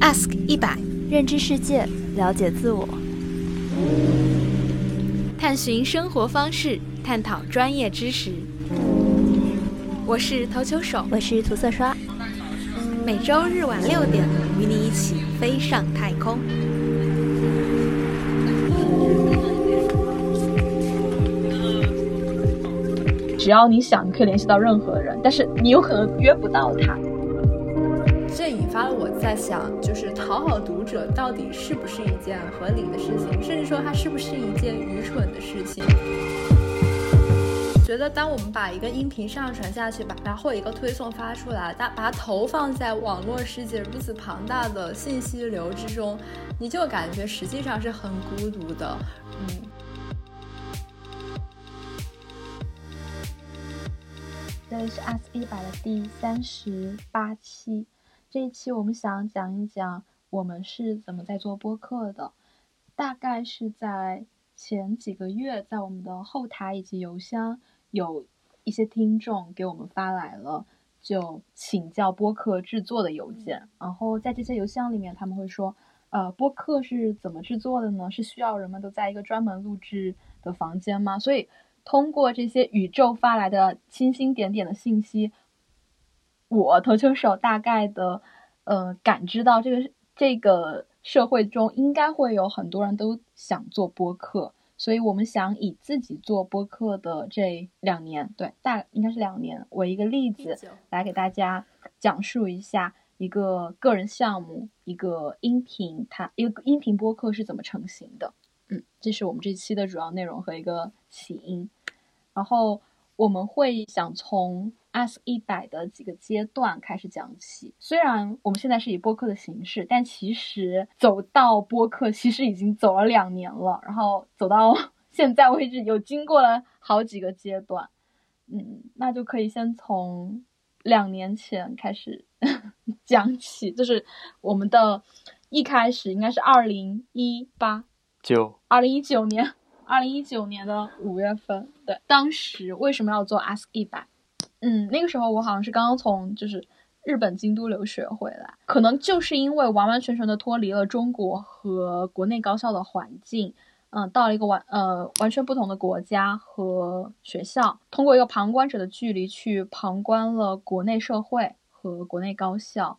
Ask 一百，认知世界，了解自我，探寻生活方式，探讨专业知识。我是投球手，我是涂色刷。每周日晚六点，与你一起飞上太空。只要你想，你可以联系到任何人，但是你有可能约不到他。这引发了我在想，就是讨好读者到底是不是一件合理的事情，甚至说它是不是一件愚蠢的事情？觉得当我们把一个音频上传下去，把然后一个推送发出来，把把它投放在网络世界如此庞大的信息流之中，你就感觉实际上是很孤独的。嗯。这里是 S 一百的第三十八期。这一期我们想讲一讲我们是怎么在做播客的，大概是在前几个月，在我们的后台以及邮箱有一些听众给我们发来了就请教播客制作的邮件，然后在这些邮箱里面他们会说，呃，播客是怎么制作的呢？是需要人们都在一个专门录制的房间吗？所以通过这些宇宙发来的星星点点的信息。我投球手大概的，呃，感知到这个这个社会中应该会有很多人都想做播客，所以我们想以自己做播客的这两年，对，大应该是两年为一个例子，来给大家讲述一下一个个人项目，一个音频，它一个音频播客是怎么成型的。嗯，这是我们这期的主要内容和一个起因，然后我们会想从。Ask 一百的几个阶段开始讲起。虽然我们现在是以播客的形式，但其实走到播客其实已经走了两年了。然后走到 现在为止，有经过了好几个阶段。嗯，那就可以先从两年前开始 讲起，就是我们的一开始应该是二零一八九，二零一九年，二零一九年的五月份。对，当时为什么要做 Ask 一百？嗯，那个时候我好像是刚刚从就是日本京都留学回来，可能就是因为完完全全的脱离了中国和国内高校的环境，嗯，到了一个完呃完全不同的国家和学校，通过一个旁观者的距离去旁观了国内社会和国内高校，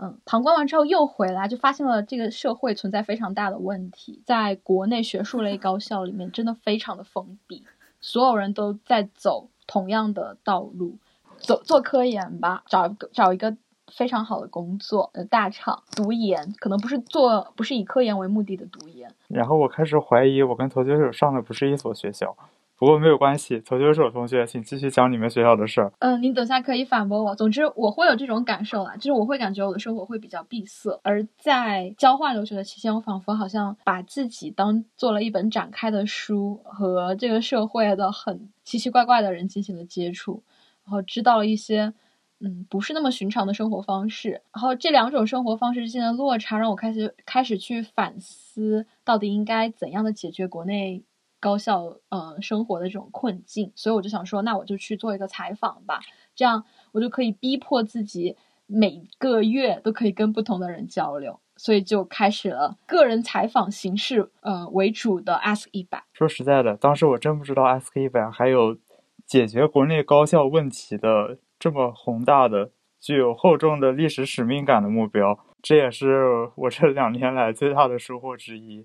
嗯，旁观完之后又回来，就发现了这个社会存在非常大的问题，在国内学术类高校里面真的非常的封闭，所有人都在走。同样的道路，走做科研吧，找一个找一个非常好的工作，呃，大厂读研，可能不是做，不是以科研为目的的读研。然后我开始怀疑，我跟投球手上的不是一所学校。不过没有关系，投球手同学，请继续讲你们学校的事儿。嗯，你等下可以反驳我。总之，我会有这种感受啦，就是我会感觉我的生活会比较闭塞。而在交换留学的期间，我仿佛好像把自己当做了一本展开的书，和这个社会的很奇奇怪怪的人进行了接触，然后知道了一些嗯不是那么寻常的生活方式。然后这两种生活方式之间的落差，让我开始开始去反思，到底应该怎样的解决国内。高校呃生活的这种困境，所以我就想说，那我就去做一个采访吧，这样我就可以逼迫自己每个月都可以跟不同的人交流，所以就开始了个人采访形式呃为主的 Ask 一百。说实在的，当时我真不知道 Ask 一百还有解决国内高校问题的这么宏大的、具有厚重的历史使命感的目标，这也是我这两年来最大的收获之一。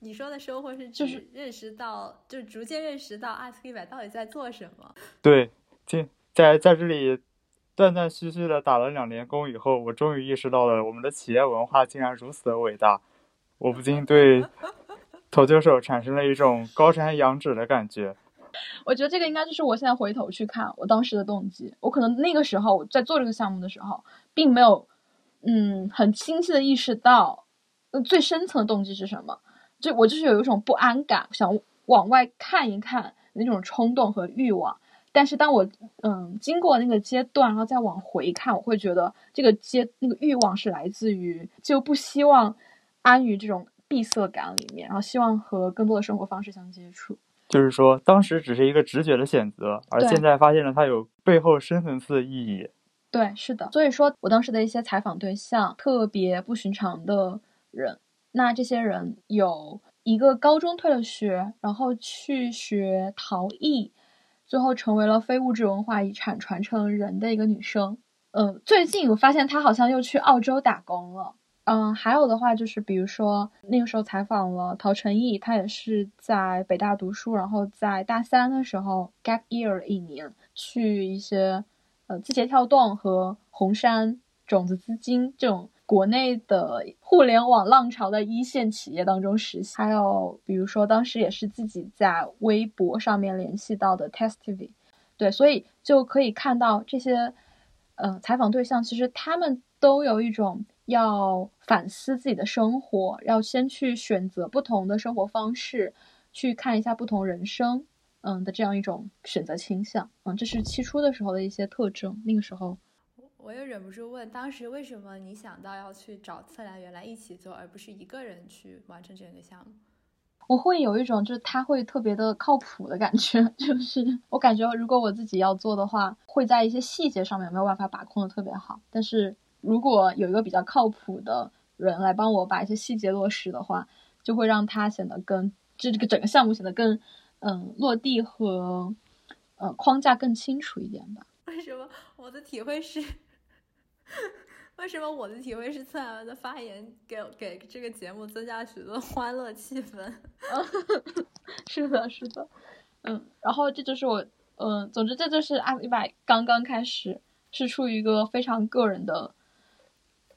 你说的收获是就是认识到，就逐渐认识到 Ask 一百到底在做什么。对，在在在这里断断续续的打了两年工以后，我终于意识到了我们的企业文化竟然如此的伟大，我不禁对 投球手产生了一种高山仰止的感觉。我觉得这个应该就是我现在回头去看我当时的动机，我可能那个时候在做这个项目的时候，并没有嗯很清晰的意识到最深层的动机是什么。就我就是有一种不安感，想往外看一看那种冲动和欲望。但是当我嗯经过那个阶段，然后再往回看，我会觉得这个阶那个欲望是来自于就不希望安于这种闭塞感里面，然后希望和更多的生活方式相接触。就是说，当时只是一个直觉的选择，而现在发现了它有背后深层次的意义。对，是的。所以说我当时的一些采访对象特别不寻常的人，那这些人有一个高中退了学，然后去学陶艺，最后成为了非物质文化遗产传承人的一个女生。嗯，最近我发现她好像又去澳洲打工了。嗯，还有的话就是，比如说那个时候采访了陶成毅，他也是在北大读书，然后在大三的时候 gap year 了一年，去一些呃字节跳动和红杉种子资金这种国内的互联网浪潮的一线企业当中实习。还有比如说当时也是自己在微博上面联系到的 TestV，对，所以就可以看到这些呃采访对象，其实他们都有一种。要反思自己的生活，要先去选择不同的生活方式，去看一下不同人生，嗯的这样一种选择倾向，嗯，这是期初的时候的一些特征。那个时候，我又忍不住问，当时为什么你想到要去找测量员来一起做，而不是一个人去完成这个项目？我会有一种就是他会特别的靠谱的感觉，就是我感觉如果我自己要做的话，会在一些细节上面没有办法把控的特别好，但是。如果有一个比较靠谱的人来帮我把一些细节落实的话，就会让他显得更，这这个整个项目显得更，嗯，落地和，呃，框架更清楚一点吧。为什么我的体会是？为什么我的体会是测量员的发言给给这个节目增加许多欢乐气氛？是的，是的，嗯，然后这就是我，嗯，总之这就是阿一百刚刚开始，是出于一个非常个人的。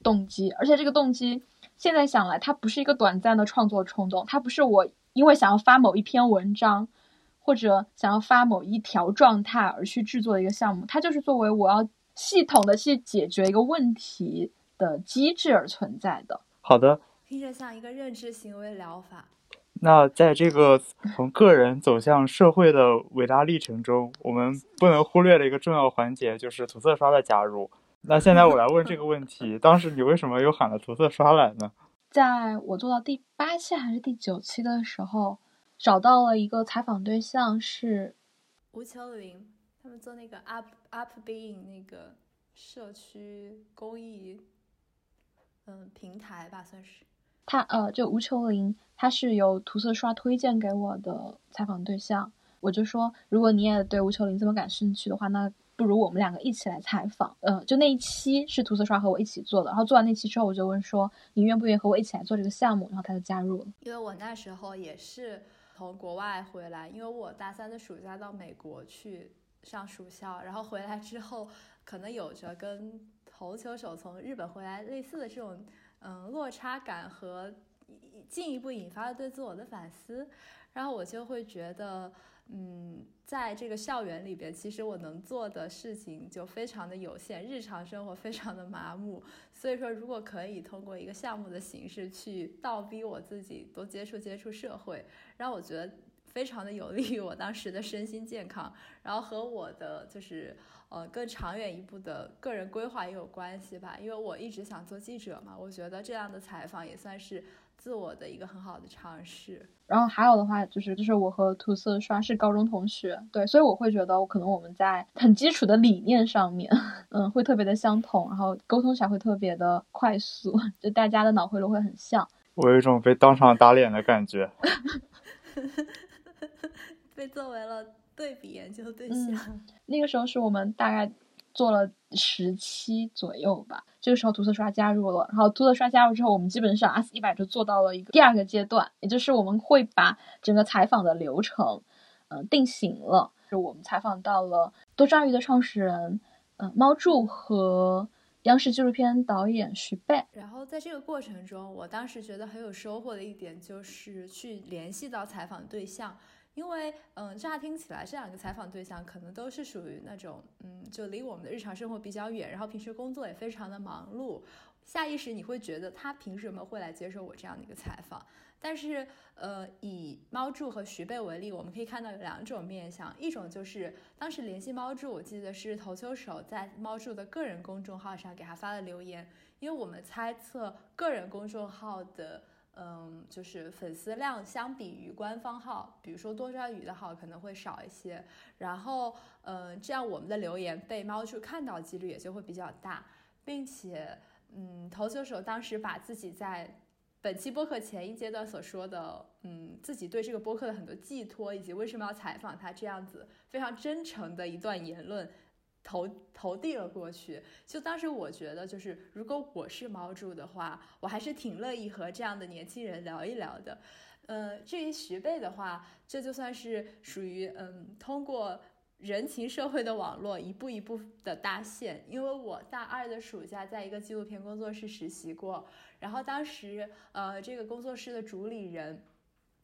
动机，而且这个动机现在想来，它不是一个短暂的创作冲动，它不是我因为想要发某一篇文章，或者想要发某一条状态而去制作的一个项目，它就是作为我要系统的去解决一个问题的机制而存在的。好的，听着像一个认知行为疗法。那在这个从个人走向社会的伟大历程中，我们不能忽略的一个重要环节就是涂色刷的加入。那现在我来问这个问题：当时你为什么又喊了涂色刷来呢？在我做到第八期还是第九期的时候，找到了一个采访对象是吴秋玲，他们做那个 Up Up Being 那个社区公益嗯平台吧，算是。他呃，就吴秋玲，他是由涂色刷推荐给我的采访对象。我就说，如果你也对吴秋玲这么感兴趣的话，那。不如我们两个一起来采访，嗯，就那一期是涂色刷和我一起做的，然后做完那期之后，我就问说你愿不愿意和我一起来做这个项目，然后他就加入了。因为我那时候也是从国外回来，因为我大三的暑假到美国去上暑校，然后回来之后可能有着跟投球手从日本回来类似的这种嗯落差感和进一步引发了对自我的反思，然后我就会觉得。嗯，在这个校园里边，其实我能做的事情就非常的有限，日常生活非常的麻木。所以说，如果可以通过一个项目的形式去倒逼我自己多接触接触社会，让我觉得非常的有利于我当时的身心健康，然后和我的就是呃更长远一步的个人规划也有关系吧。因为我一直想做记者嘛，我觉得这样的采访也算是。自我的一个很好的尝试，然后还有的话就是，就是我和涂色刷是高中同学，对，所以我会觉得，我可能我们在很基础的理念上面，嗯，会特别的相同，然后沟通起来会特别的快速，就大家的脑回路会很像。我有一种被当场打脸的感觉，被作为了对比研究对象。那个时候是我们大概。做了十期左右吧，这个时候涂色刷加入了，然后涂色刷加入之后，我们基本上 S 一百就做到了一个第二个阶段，也就是我们会把整个采访的流程，嗯，定型了。就我们采访到了多抓鱼的创始人，嗯，猫柱和央视纪录片导演徐贝。然后在这个过程中，我当时觉得很有收获的一点就是去联系到采访对象。因为，嗯，乍听起来这两个采访对象可能都是属于那种，嗯，就离我们的日常生活比较远，然后平时工作也非常的忙碌，下意识你会觉得他凭什么会来接受我这样的一个采访？但是，呃，以猫柱和徐贝为例，我们可以看到有两种面相，一种就是当时联系猫柱，我记得是投球手在猫柱的个人公众号上给他发了留言，因为我们猜测个人公众号的。嗯，就是粉丝量相比于官方号，比如说多抓鱼的号可能会少一些，然后，嗯，这样我们的留言被猫叔看到几率也就会比较大，并且，嗯，投球手当时把自己在本期播客前一阶段所说的，嗯，自己对这个播客的很多寄托，以及为什么要采访他这样子非常真诚的一段言论。投投递了过去，就当时我觉得，就是如果我是猫主的话，我还是挺乐意和这样的年轻人聊一聊的。呃，至于徐贝的话，这就算是属于嗯，通过人情社会的网络一步一步的搭线。因为我大二的暑假在一个纪录片工作室实习过，然后当时呃，这个工作室的主理人。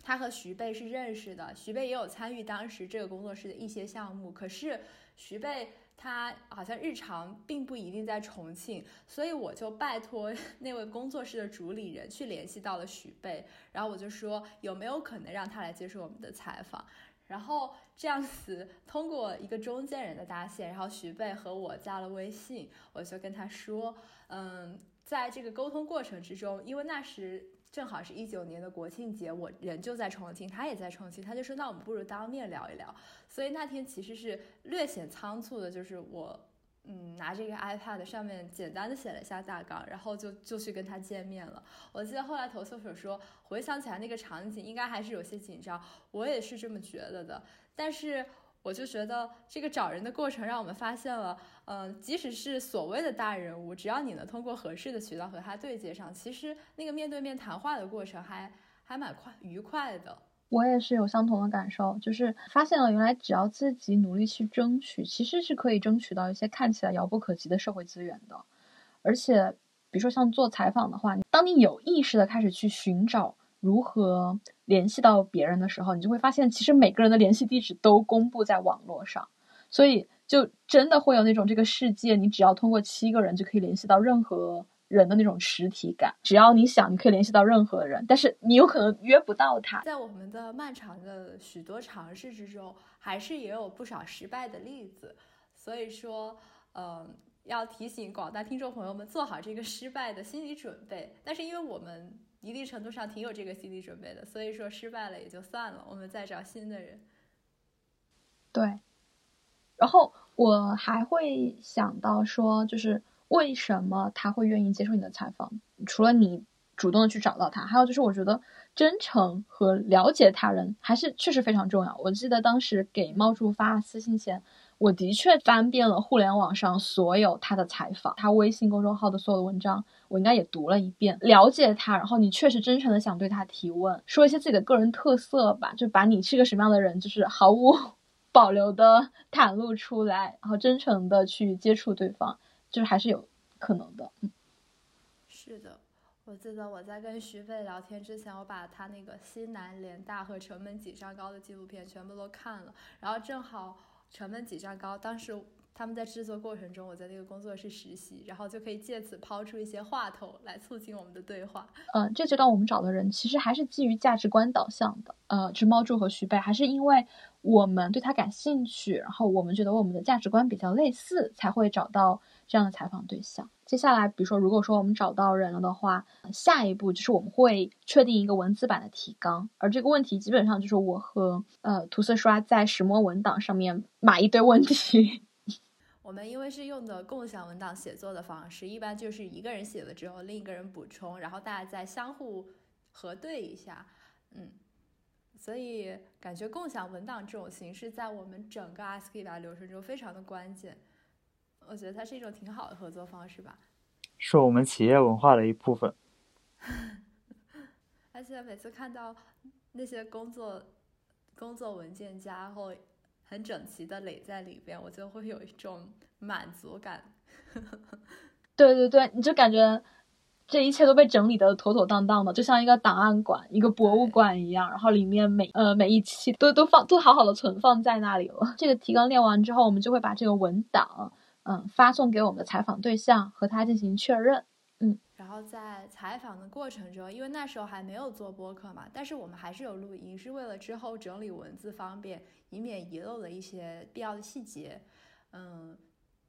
他和徐贝是认识的，徐贝也有参与当时这个工作室的一些项目。可是徐贝他好像日常并不一定在重庆，所以我就拜托 那位工作室的主理人去联系到了徐贝，然后我就说有没有可能让他来接受我们的采访。然后这样子通过一个中间人的搭线，然后徐贝和我加了微信，我就跟他说，嗯，在这个沟通过程之中，因为那时。正好是一九年的国庆节，我人就在重庆，他也在重庆，他就说那我们不如当面聊一聊。所以那天其实是略显仓促的，就是我嗯拿这个 iPad 上面简单的写了一下大纲，然后就就去跟他见面了。我记得后来投诉手说回想起来那个场景应该还是有些紧张，我也是这么觉得的，但是。我就觉得这个找人的过程让我们发现了，嗯，即使是所谓的大人物，只要你能通过合适的渠道和他对接上，其实那个面对面谈话的过程还还蛮快愉快的。我也是有相同的感受，就是发现了原来只要自己努力去争取，其实是可以争取到一些看起来遥不可及的社会资源的。而且，比如说像做采访的话，当你有意识的开始去寻找。如何联系到别人的时候，你就会发现，其实每个人的联系地址都公布在网络上，所以就真的会有那种这个世界，你只要通过七个人就可以联系到任何人的那种实体感。只要你想，你可以联系到任何人，但是你有可能约不到他。在我们的漫长的许多尝试之中，还是也有不少失败的例子。所以说，嗯，要提醒广大听众朋友们做好这个失败的心理准备。但是因为我们。一定程度上挺有这个心理准备的，所以说失败了也就算了，我们再找新的人。对，然后我还会想到说，就是为什么他会愿意接受你的采访？除了你主动的去找到他，还有就是我觉得真诚和了解他人还是确实非常重要。我记得当时给猫柱发私信前。我的确翻遍了互联网上所有他的采访，他微信公众号的所有的文章，我应该也读了一遍，了解他。然后你确实真诚的想对他提问，说一些自己的个人特色吧，就把你是个什么样的人，就是毫无 保留的袒露出来，然后真诚的去接触对方，就是还是有可能的。嗯，是的，我记得我在跟徐飞聊天之前，我把他那个西南联大和城门几丈高的纪录片全部都看了，然后正好。成本几丈高，当时他们在制作过程中，我在那个工作室实习，然后就可以借此抛出一些话头来促进我们的对话。嗯，这阶段我们找的人其实还是基于价值观导向的，呃，是猫柱和徐贝，还是因为我们对他感兴趣，然后我们觉得我们的价值观比较类似，才会找到这样的采访对象。接下来，比如说，如果说我们找到人了的话，下一步就是我们会确定一个文字版的提纲，而这个问题基本上就是我和呃涂色刷在石墨文档上面码一堆问题。我们因为是用的共享文档写作的方式，一般就是一个人写了之后，另一个人补充，然后大家再相互核对一下，嗯，所以感觉共享文档这种形式在我们整个 ASCII 的流程中非常的关键。我觉得它是一种挺好的合作方式吧，是我们企业文化的一部分。而且每次看到那些工作工作文件夹后很整齐的垒在里边，我就会有一种满足感。对对对，你就感觉这一切都被整理的妥妥当当的，就像一个档案馆、一个博物馆一样。然后里面每呃每一期都都放都好好的存放在那里了。这个提纲练完之后，我们就会把这个文档。嗯，发送给我们的采访对象，和他进行确认。嗯，然后在采访的过程中，因为那时候还没有做播客嘛，但是我们还是有录音，是为了之后整理文字方便，以免遗漏了一些必要的细节。嗯，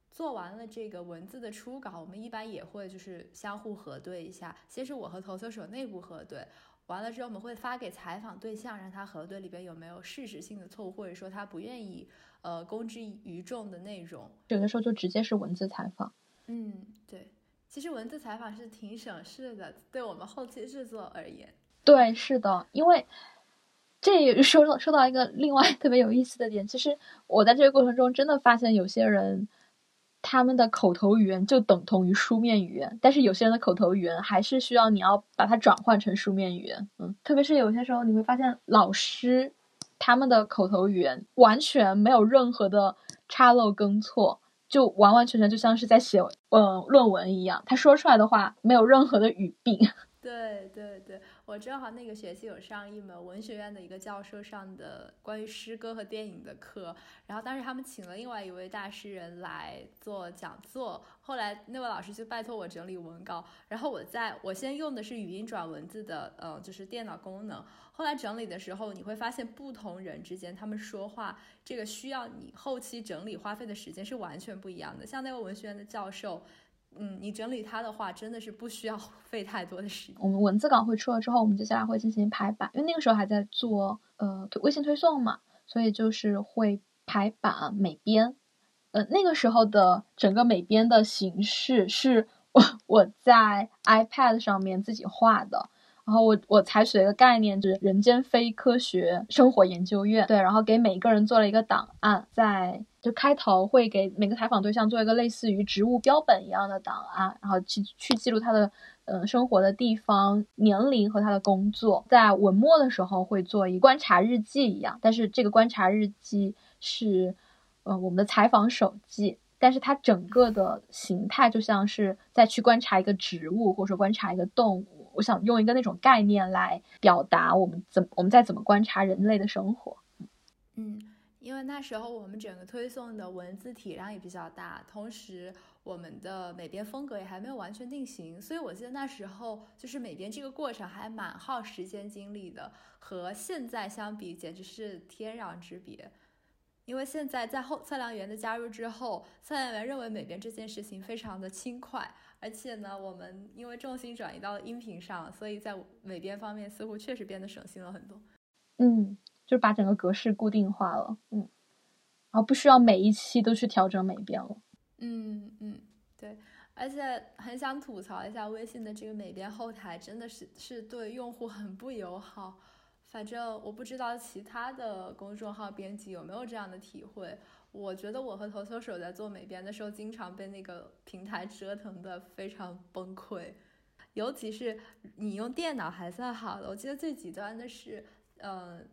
做完了这个文字的初稿，我们一般也会就是相互核对一下，先是我和投球手内部核对，完了之后我们会发给采访对象，让他核对里边有没有事实性的错误，或者说他不愿意呃公之于众的内容。有的时候就直接是文字采访。嗯，对，其实文字采访是挺省事的，对我们后期制作而言。对，是的，因为这也说到说到一个另外特别有意思的点，其实我在这个过程中真的发现有些人。他们的口头语言就等同于书面语言，但是有些人的口头语言还是需要你要把它转换成书面语言。嗯，特别是有些时候你会发现老师他们的口头语言完全没有任何的差漏更错，就完完全全就像是在写嗯论文一样，他说出来的话没有任何的语病。对 对对，我正好那个学期有上一门文学院的一个教授上的关于诗歌和电影的课，然后当时他们请了另外一位大诗人来做讲座，后来那位老师就拜托我整理文稿，然后我在我先用的是语音转文字的，呃，就是电脑功能，后来整理的时候你会发现不同人之间他们说话这个需要你后期整理花费的时间是完全不一样的，像那位文学院的教授。嗯，你整理它的话，真的是不需要 费太多的时间。我们文字稿会出了之后，我们接下来会进行排版，因为那个时候还在做呃微信推送嘛，所以就是会排版美编。呃，那个时候的整个美编的形式是我我在 iPad 上面自己画的。然后我我采取了一个概念，就是人间非科学生活研究院，对，然后给每一个人做了一个档案，在就开头会给每个采访对象做一个类似于植物标本一样的档案，然后去去记录他的嗯生活的地方、年龄和他的工作，在文末的时候会做一观察日记一样，但是这个观察日记是呃我们的采访手记，但是它整个的形态就像是在去观察一个植物，或者说观察一个动物。我想用一个那种概念来表达我们怎我们在怎么观察人类的生活。嗯，因为那时候我们整个推送的文字体量也比较大，同时我们的美编风格也还没有完全定型，所以我记得那时候就是美编这个过程还蛮耗时间精力的，和现在相比简直是天壤之别。因为现在在后测量员的加入之后，测量员认为美编这件事情非常的轻快。而且呢，我们因为重心转移到了音频上，所以在美编方面似乎确实变得省心了很多。嗯，就是把整个格式固定化了，嗯，然后不需要每一期都去调整美编了。嗯嗯，对。而且很想吐槽一下微信的这个美编后台，真的是是对用户很不友好。反正我不知道其他的公众号编辑有没有这样的体会。我觉得我和投球手在做美编的时候，经常被那个平台折腾的非常崩溃，尤其是你用电脑还算好的，我记得最极端的是，嗯。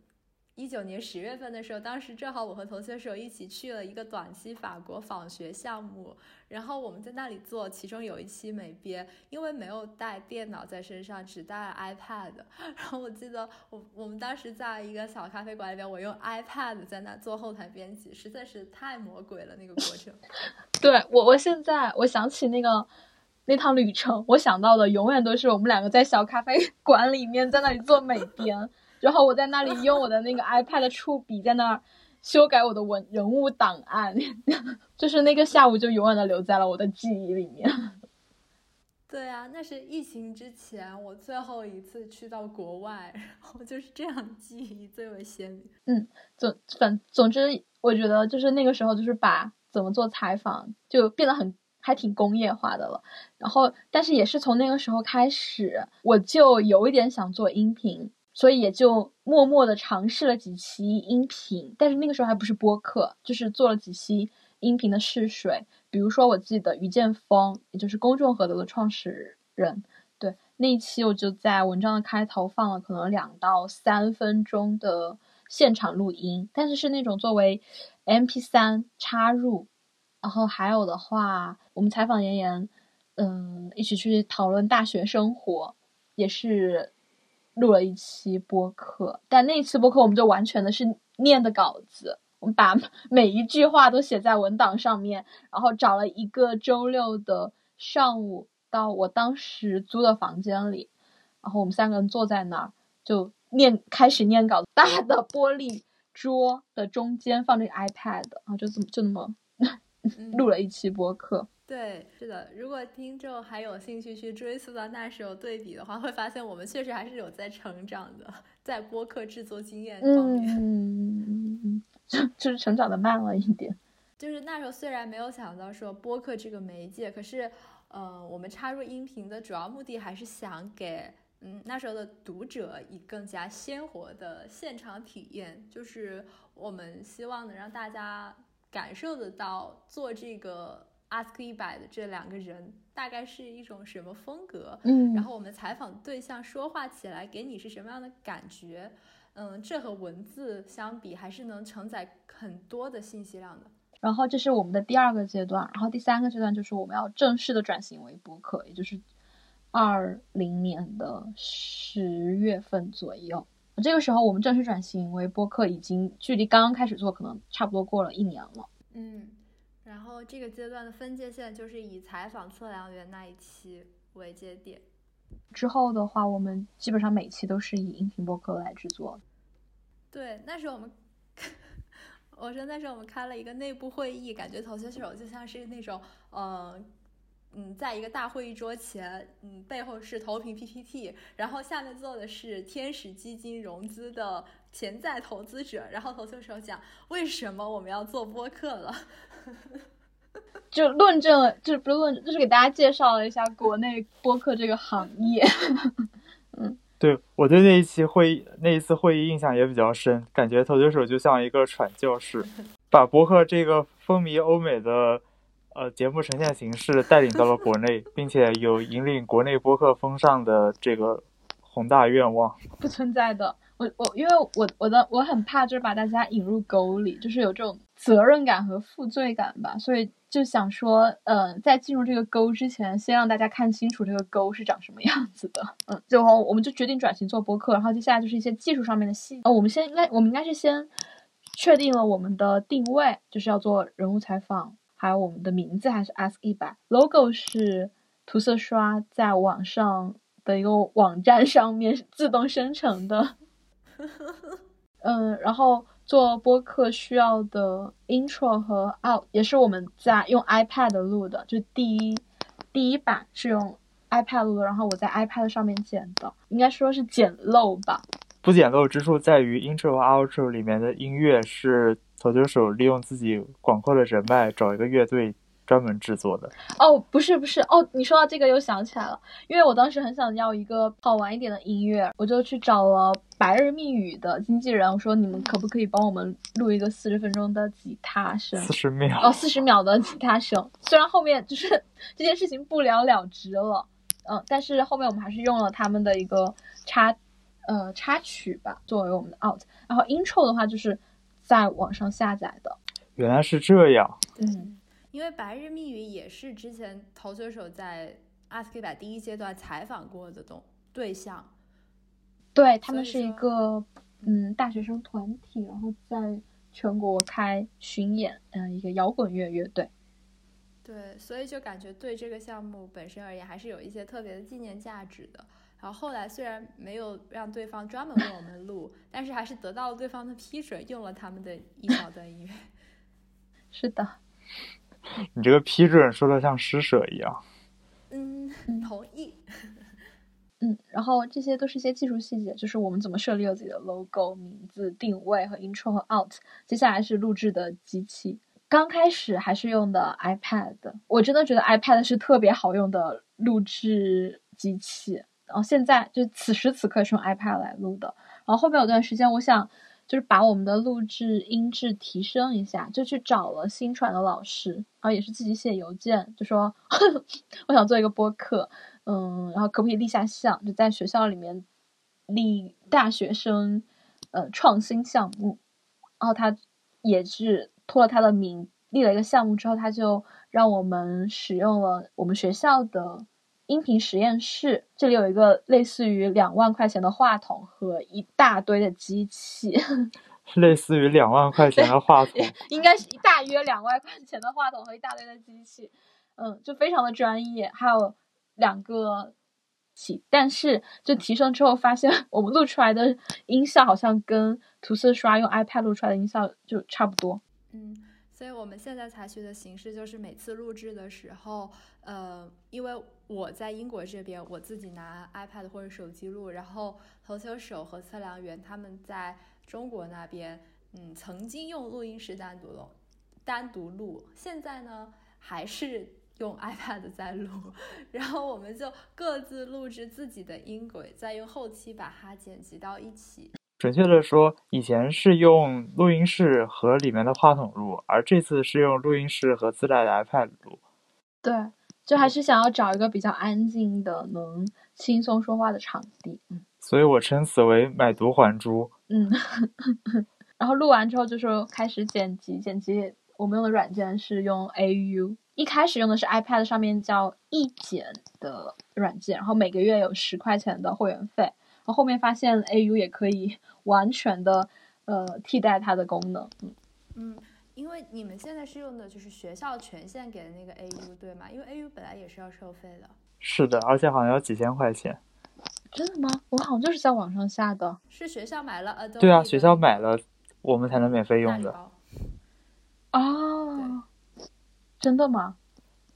一九年十月份的时候，当时正好我和同学手一起去了一个短期法国访学项目，然后我们在那里做，其中有一期美编，因为没有带电脑在身上，只带了 iPad，然后我记得我我们当时在一个小咖啡馆里边，我用 iPad 在那做后台编辑，实在是太魔鬼了那个过程。对我，我现在我想起那个那趟旅程，我想到的永远都是我们两个在小咖啡馆里面在那里做美编。然后我在那里用我的那个 iPad 触笔在那儿修改我的文人物档案，就是那个下午就永远的留在了我的记忆里面。对啊，那是疫情之前我最后一次去到国外，然后就是这样记忆最为鲜明。嗯，总反总之，我觉得就是那个时候就是把怎么做采访就变得很还挺工业化的了。然后，但是也是从那个时候开始，我就有一点想做音频。所以也就默默的尝试了几期音频，但是那个时候还不是播客，就是做了几期音频的试水。比如说，我记得于建峰，也就是公众合作的创始人，对那一期我就在文章的开头放了可能两到三分钟的现场录音，但是是那种作为 MP3 插入。然后还有的话，我们采访妍妍，嗯，一起去讨论大学生活，也是。录了一期播客，但那一期播客我们就完全的是念的稿子，我们把 每一句话都写在文档上面，然后找了一个周六的上午到我当时租的房间里，然后我们三个人坐在那儿就念，开始念稿。大的玻璃桌的中间放着 iPad，然后就这么就那么 录了一期播客。对，是的。如果听众还有兴趣去追溯到那时候对比的话，会发现我们确实还是有在成长的，在播客制作经验方面，嗯，就是成长的慢了一点。就是那时候虽然没有想到说播客这个媒介，可是，呃，我们插入音频的主要目的还是想给，嗯，那时候的读者以更加鲜活的现场体验，就是我们希望能让大家感受得到做这个。Ask 一百的这两个人大概是一种什么风格？嗯，然后我们采访对象说话起来给你是什么样的感觉？嗯，这和文字相比还是能承载很多的信息量的。然后这是我们的第二个阶段，然后第三个阶段就是我们要正式的转型为播客，也就是二零年的十月份左右。这个时候我们正式转型为播客，已经距离刚刚开始做可能差不多过了一年了。嗯。然后这个阶段的分界线就是以采访测量员那一期为节点，之后的话，我们基本上每期都是以音频播客来制作。对，那时候我们，我说那时候我们开了一个内部会议，感觉投球手就像是那种，嗯。嗯，在一个大会议桌前，嗯，背后是投屏 PPT，然后下面坐的是天使基金融资的潜在投资者，然后投球手讲为什么我们要做播客了，就论证了，就是不是论，就是给大家介绍了一下国内播客这个行业。嗯，对我对那一期会议那一次会议印象也比较深，感觉投球手就像一个传教士，把播客这个风靡欧美的。呃，节目呈现形式带领到了国内，并且有引领国内播客风尚的这个宏大愿望。不存在的，我我因为我我的我很怕就是把大家引入沟里，就是有这种责任感和负罪感吧，所以就想说，呃，在进入这个沟之前，先让大家看清楚这个沟是长什么样子的。嗯，最后我们就决定转型做播客，然后接下来就是一些技术上面的细。呃，我们先应该我们应该是先确定了我们的定位，就是要做人物采访。还有我们的名字还是 ask 一百，logo 是涂色刷在网上的一个网站上面自动生成的。嗯，然后做播客需要的 intro 和 out 也是我们在用 iPad 录的，就第一第一版是用 iPad 录的，然后我在 iPad 上面剪的，应该说是简陋吧。不简陋之处在于 intro 和 outro 里面的音乐是。投球手利用自己广阔的人脉，找一个乐队专门制作的。哦，不是不是哦，你说到这个又想起来了，因为我当时很想要一个好玩一点的音乐，我就去找了白日密语的经纪人，我说你们可不可以帮我们录一个四十分钟的吉他声？四十秒哦，四十秒的吉他声。虽然后面就是 这件事情不了了之了，嗯，但是后面我们还是用了他们的一个插呃插曲吧，作为我们的 out。然后 intro 的话就是。在网上下载的，原来是这样。嗯，因为白日密语也是之前投球手在 ask 一百第一阶段采访过的东对象。对他们是一个嗯大学生团体，然后在全国开巡演，嗯，一个摇滚乐乐队。对，所以就感觉对这个项目本身而言，还是有一些特别的纪念价值的。然后后来虽然没有让对方专门为我们录，但是还是得到了对方的批准，用了他们的一小段音乐。是的，你这个批准说的像施舍一样。嗯，同意。嗯，然后这些都是一些技术细节，就是我们怎么设立了自己的 logo、名字、定位和 intro 和 out。接下来是录制的机器，刚开始还是用的 iPad，我真的觉得 iPad 是特别好用的录制机器。然后现在就此时此刻是用 iPad 来录的。然后后面有段时间，我想就是把我们的录制音质提升一下，就去找了新传的老师，然后也是自己写邮件，就说 我想做一个播客，嗯，然后可不可以立下项，就在学校里面立大学生呃创新项目。然后他也是托了他的名立了一个项目之后，他就让我们使用了我们学校的。音频实验室，这里有一个类似于两万块钱的话筒和一大堆的机器，类似于两万块钱的话筒，应该是大约两万块钱的话筒和一大堆的机器，嗯，就非常的专业。还有两个起，但是就提升之后发现，我们录出来的音效好像跟涂色刷用 iPad 录出来的音效就差不多。嗯。所以我们现在采取的形式就是每次录制的时候，呃，因为我在英国这边，我自己拿 iPad 或者手机录，然后投球手和测量员他们在中国那边，嗯，曾经用录音室单独录，单独录，现在呢还是用 iPad 在录，然后我们就各自录制自己的音轨，再用后期把它剪辑到一起。准确的说，以前是用录音室和里面的话筒录，而这次是用录音室和自带的 iPad 录。对，就还是想要找一个比较安静的、能轻松说话的场地。嗯，所以我称此为买椟还珠。嗯，然后录完之后就说开始剪辑，剪辑我们用的软件是用 AU，一开始用的是 iPad 上面叫一剪的软件，然后每个月有十块钱的会员费。然后面发现 AU 也可以完全的呃替代它的功能，嗯嗯，因为你们现在是用的就是学校权限给的那个 AU 对吗？因为 AU 本来也是要收费的。是的，而且好像要几千块钱。真的吗？我好像就是在网上下的。是学校买了呃，对啊，学校买了，我们才能免费用的。哦，真的吗？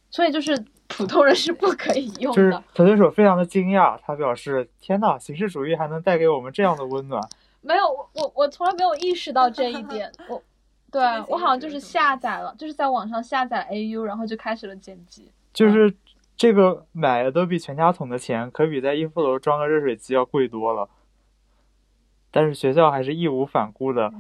所以就是。普通人是不可以用的。就是投球手非常的惊讶，他表示：“天呐，形式主义还能带给我们这样的温暖。”没有，我我我从来没有意识到这一点。我，对我好像就是下载了，就是在网上下载 AU，然后就开始了剪辑。就是这个买的都比全家桶的钱，可比在音符楼装个热水器要贵多了。但是学校还是义无反顾的，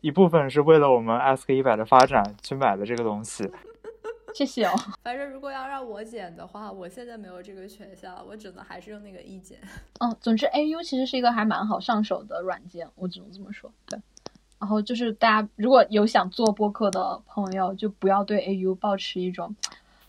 一部分是为了我们 SK 一百的发展去买的这个东西。谢谢哦。反正如果要让我剪的话，我现在没有这个权限，我只能还是用那个一剪。嗯，总之 AU 其实是一个还蛮好上手的软件，我只能这么说。对，然后就是大家如果有想做播客的朋友，就不要对 AU 抱持一种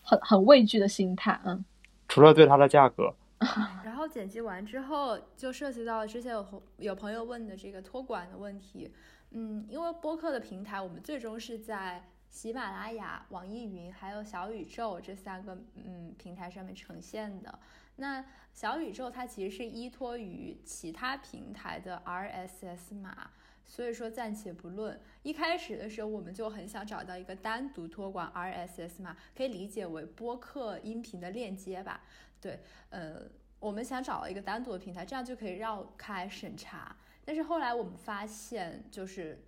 很很畏惧的心态。嗯，除了对它的价格。然后剪辑完之后，就涉及到之前有有朋友问的这个托管的问题。嗯，因为播客的平台，我们最终是在。喜马拉雅、网易云还有小宇宙这三个嗯平台上面呈现的。那小宇宙它其实是依托于其他平台的 RSS 码，所以说暂且不论。一开始的时候我们就很想找到一个单独托管 RSS 嘛，可以理解为播客音频的链接吧？对，呃，我们想找一个单独的平台，这样就可以绕开审查。但是后来我们发现，就是。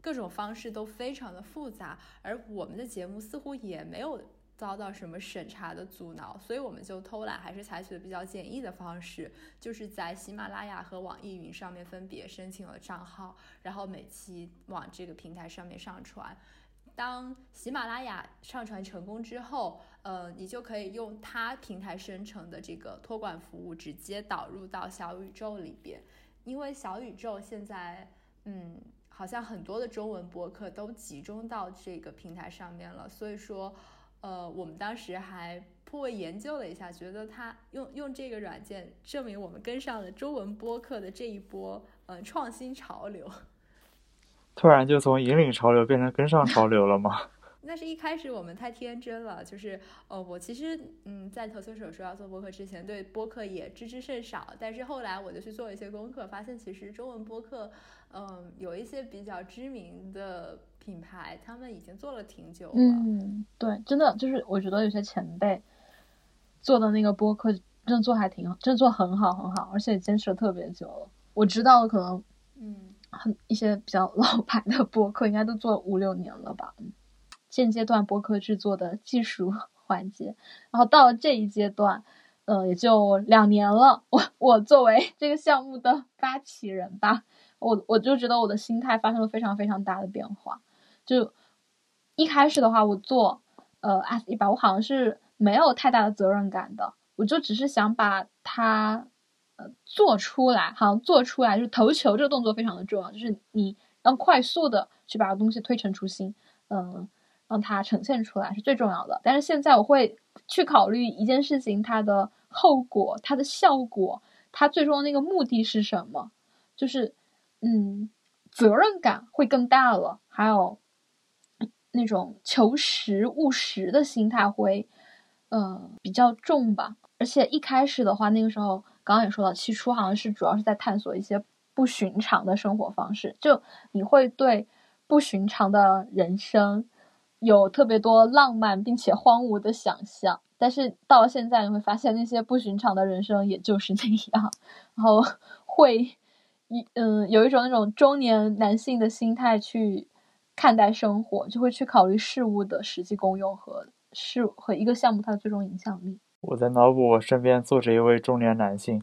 各种方式都非常的复杂，而我们的节目似乎也没有遭到什么审查的阻挠，所以我们就偷懒，还是采取了比较简易的方式，就是在喜马拉雅和网易云上面分别申请了账号，然后每期往这个平台上面上传。当喜马拉雅上传成功之后，呃，你就可以用它平台生成的这个托管服务直接导入到小宇宙里边，因为小宇宙现在，嗯。好像很多的中文播客都集中到这个平台上面了，所以说，呃，我们当时还颇为研究了一下，觉得它用用这个软件证明我们跟上了中文播客的这一波呃创新潮流。突然就从引领潮流变成跟上潮流了吗？那是一开始我们太天真了，就是呃，我其实嗯，在投球手说要做播客之前，对播客也知之甚少，但是后来我就去做了一些功课，发现其实中文播客。嗯，有一些比较知名的品牌，他们已经做了挺久了。嗯，对，真的就是我觉得有些前辈做的那个播客，真的做还挺好，真的做很好很好，而且坚持了特别久了。我知道可能，嗯，很一些比较 老牌的播客应该都做五六年了吧。现阶段播客制作的技术环节，然后到了这一阶段，呃，也就两年了。我我作为这个项目的发起人吧。我我就觉得我的心态发生了非常非常大的变化，就一开始的话，我做呃 S 一百，我好像是没有太大的责任感的，我就只是想把它呃做出来，好像做出来就是投球这个动作非常的重要，就是你要快速的去把东西推陈出新，嗯，让它呈现出来是最重要的。但是现在我会去考虑一件事情，它的后果、它的效果、它最终的那个目的是什么，就是。嗯，责任感会更大了，还有那种求实务实的心态会，呃，比较重吧。而且一开始的话，那个时候刚刚也说到，起初好像是主要是在探索一些不寻常的生活方式，就你会对不寻常的人生，有特别多浪漫并且荒芜的想象。但是到了现在，你会发现那些不寻常的人生也就是那样，然后会一嗯有一种那种中年男性的心态去看待生活，就会去考虑事物的实际功用和事和一个项目它的最终影响力。我在脑补我身边坐着一位中年男性。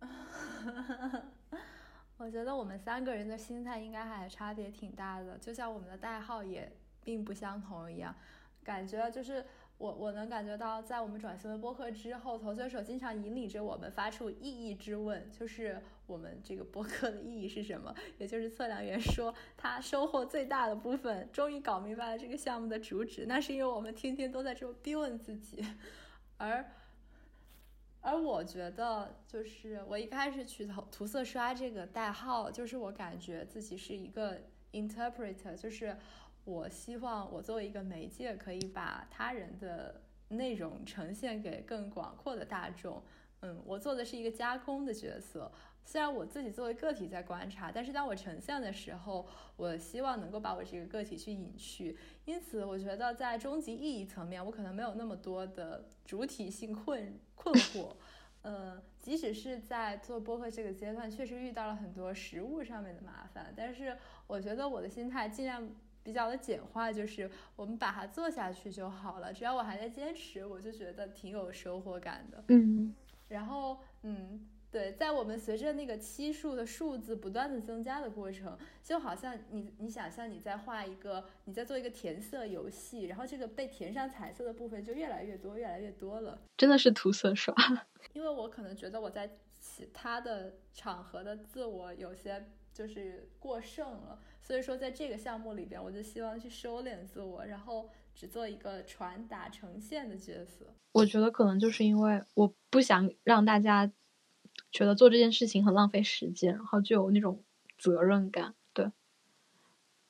我觉得我们三个人的心态应该还差别挺大的，就像我们的代号也并不相同一样，感觉就是。我我能感觉到，在我们转型为播客之后，投球手经常引领着我们发出意义之问，就是我们这个播客的意义是什么？也就是测量员说他收获最大的部分，终于搞明白了这个项目的主旨，那是因为我们天天都在这种逼问自己。而而我觉得，就是我一开始取涂涂色刷这个代号，就是我感觉自己是一个 interpreter，就是。我希望我作为一个媒介，可以把他人的内容呈现给更广阔的大众。嗯，我做的是一个加工的角色。虽然我自己作为个体在观察，但是当我呈现的时候，我希望能够把我这个个体去隐去。因此，我觉得在终极意义层面，我可能没有那么多的主体性困困惑。嗯，即使是在做播客这个阶段，确实遇到了很多实物上面的麻烦，但是我觉得我的心态尽量。比较的简化，就是我们把它做下去就好了。只要我还在坚持，我就觉得挺有收获感的。嗯，然后，嗯，对，在我们随着那个期数的数字不断的增加的过程，就好像你，你想象你在画一个，你在做一个填色游戏，然后这个被填上彩色的部分就越来越多，越来越多了。真的是涂色刷。因为我可能觉得我在其他的场合的自我有些就是过剩了。所以说，在这个项目里边，我就希望去收敛自我，然后只做一个传达呈现的角色。我觉得可能就是因为我不想让大家觉得做这件事情很浪费时间，然后就有那种责任感。对，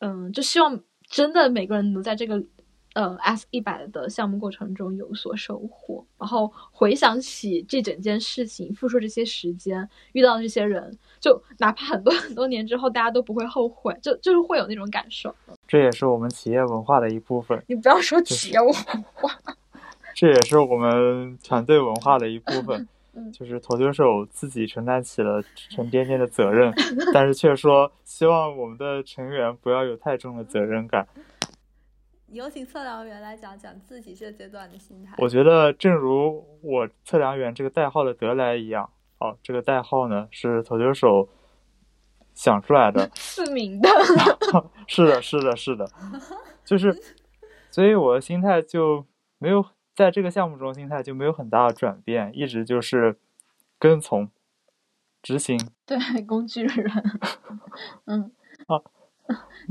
嗯，就希望真的每个人能在这个。呃，S 一百的项目过程中有所收获，然后回想起这整件事情，付出这些时间，遇到这些人，就哪怕很多 很多年之后，大家都不会后悔，就就是会有那种感受。这也是我们企业文化的一部分。你不要说企业文化，这也是我们团队文化的一部分。就是投球手自己承担起了沉甸甸的责任，但是却说希望我们的成员不要有太重的责任感。有请测量员来讲讲自己这阶段的心态。我觉得，正如我测量员这个代号的得来一样，哦，这个代号呢是投球手想出来的，赐名的。是的，是的，是的，就是，所以我的心态就没有在这个项目中，心态就没有很大的转变，一直就是跟从、执行。对，工具人。嗯。啊。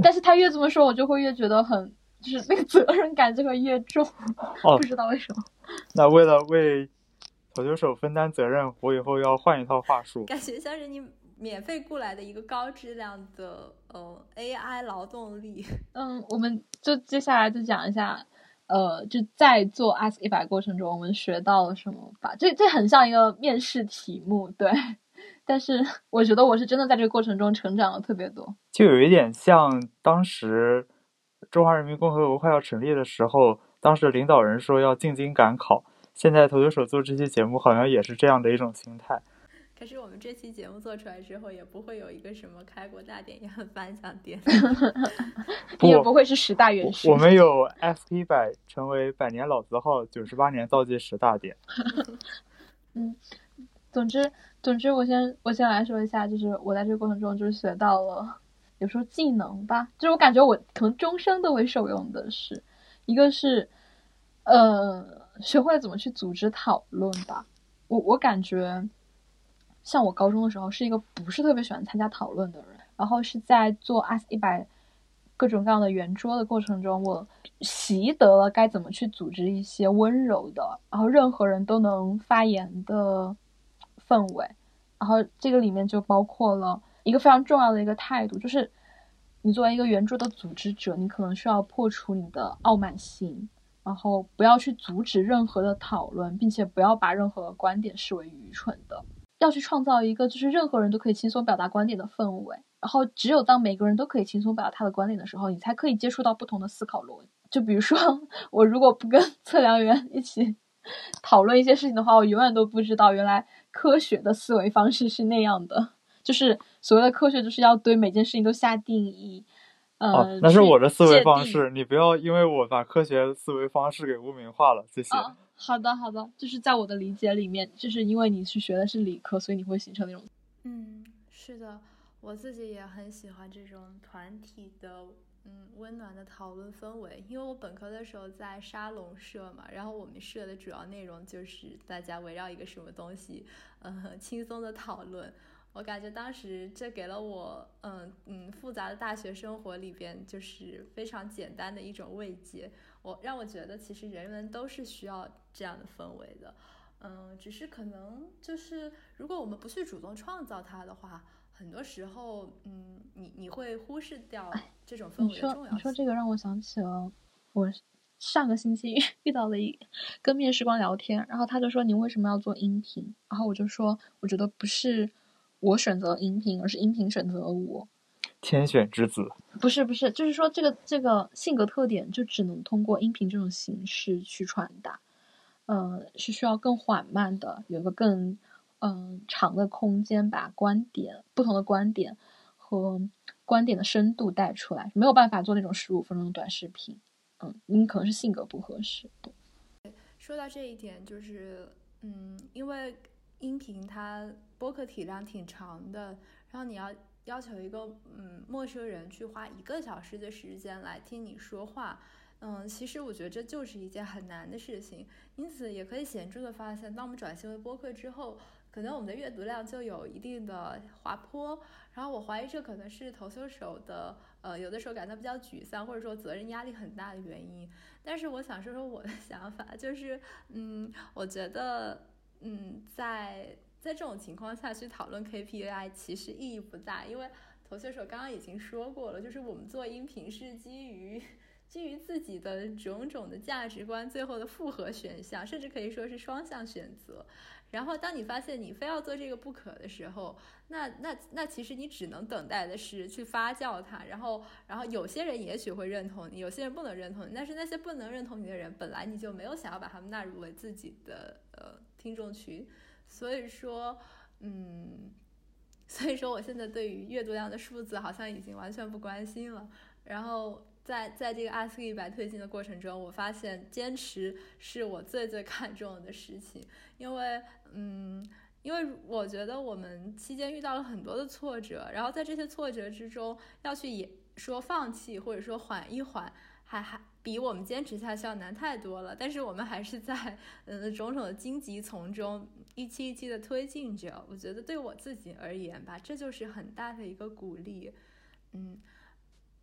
但是他越这么说，我就会越觉得很。就是那个责任感就会越重，不知道为什么。那为了为投球手分担责任，我以后要换一套话术。感觉像是你免费雇来的一个高质量的呃 AI 劳动力。嗯，我们就接下来就讲一下，呃，就在做 Ask 一百过程中，我们学到了什么吧。这这很像一个面试题目，对。但是我觉得我是真的在这个过程中成长了特别多。就有一点像当时。中华人民共和国快要成立的时候，当时领导人说要进京赶考。现在投球手做这期节目，好像也是这样的一种心态。可是我们这期节目做出来之后，也不会有一个什么开国大典一样的颁奖典礼，也不会是十大元首。我们有一百成为百年老字号，九十八年倒计时大典。嗯，总之，总之，我先我先来说一下，就是我在这个过程中就是学到了。有时候技能吧，就是我感觉我可能终生都会受用的是，一个是，呃，学会怎么去组织讨论吧。我我感觉，像我高中的时候是一个不是特别喜欢参加讨论的人，然后是在做 S 一百各种各样的圆桌的过程中，我习得了该怎么去组织一些温柔的，然后任何人都能发言的氛围，然后这个里面就包括了。一个非常重要的一个态度，就是你作为一个圆桌的组织者，你可能需要破除你的傲慢心，然后不要去阻止任何的讨论，并且不要把任何观点视为愚蠢的，要去创造一个就是任何人都可以轻松表达观点的氛围。然后，只有当每个人都可以轻松表达他的观点的时候，你才可以接触到不同的思考逻辑就比如说，我如果不跟测量员一起讨论一些事情的话，我永远都不知道原来科学的思维方式是那样的。就是所谓的科学，就是要对每件事情都下定义。哦，那是我的思维方式，你不要因为我把科学思维方式给污名化了，谢谢。好的，好的，就是在我的理解里面，就是因为你是学的是理科，所以你会形成那种。嗯，是的，我自己也很喜欢这种团体的。嗯，温暖的讨论氛围，因为我本科的时候在沙龙社嘛，然后我们社的主要内容就是大家围绕一个什么东西，嗯，轻松的讨论。我感觉当时这给了我，嗯嗯，复杂的大学生活里边就是非常简单的一种慰藉。我让我觉得其实人们都是需要这样的氛围的，嗯，只是可能就是如果我们不去主动创造它的话。很多时候，嗯，你你会忽视掉这种氛围的重要性。你说这个让我想起了我上个星期 遇到了一跟面试官聊天，然后他就说：“你为什么要做音频？”然后我就说：“我觉得不是我选择音频，而是音频选择了我。”天选之子？不是不是，就是说这个这个性格特点就只能通过音频这种形式去传达，嗯，是需要更缓慢的，有个更。嗯，长的空间把观点不同的观点和观点的深度带出来，没有办法做那种十五分钟的短视频。嗯，你可能是性格不合适。对，说到这一点，就是嗯，因为音频它播客体量挺长的，然后你要要求一个嗯陌生人去花一个小时的时间来听你说话，嗯，其实我觉得这就是一件很难的事情。因此，也可以显著的发现，当我们转型为播客之后。可能我们的阅读量就有一定的滑坡，然后我怀疑这可能是投球手的，呃，有的时候感到比较沮丧，或者说责任压力很大的原因。但是我想说说我的 想法，就是，嗯，我觉得，嗯，在在这种情况下去讨论 KPI 其实意义不大，因为投球手刚刚已经说过了，就是我们做音频是基于基于自己的种种的价值观，最后的复合选项，甚至可以说是双向选择。然后，当你发现你非要做这个不可的时候，那那那其实你只能等待的是去发酵它。然后，然后有些人也许会认同你，有些人不能认同你。但是那些不能认同你的人，本来你就没有想要把他们纳入为自己的呃听众群。所以说，嗯，所以说我现在对于阅读量的数字好像已经完全不关心了。然后。在在这个 ask 一百推进的过程中，我发现坚持是我最最看重的事情，因为，嗯，因为我觉得我们期间遇到了很多的挫折，然后在这些挫折之中，要去也说放弃或者说缓一缓，还还比我们坚持下去要难太多了。但是我们还是在嗯种种的荆棘丛中一期一期的推进着。我觉得对我自己而言吧，这就是很大的一个鼓励，嗯。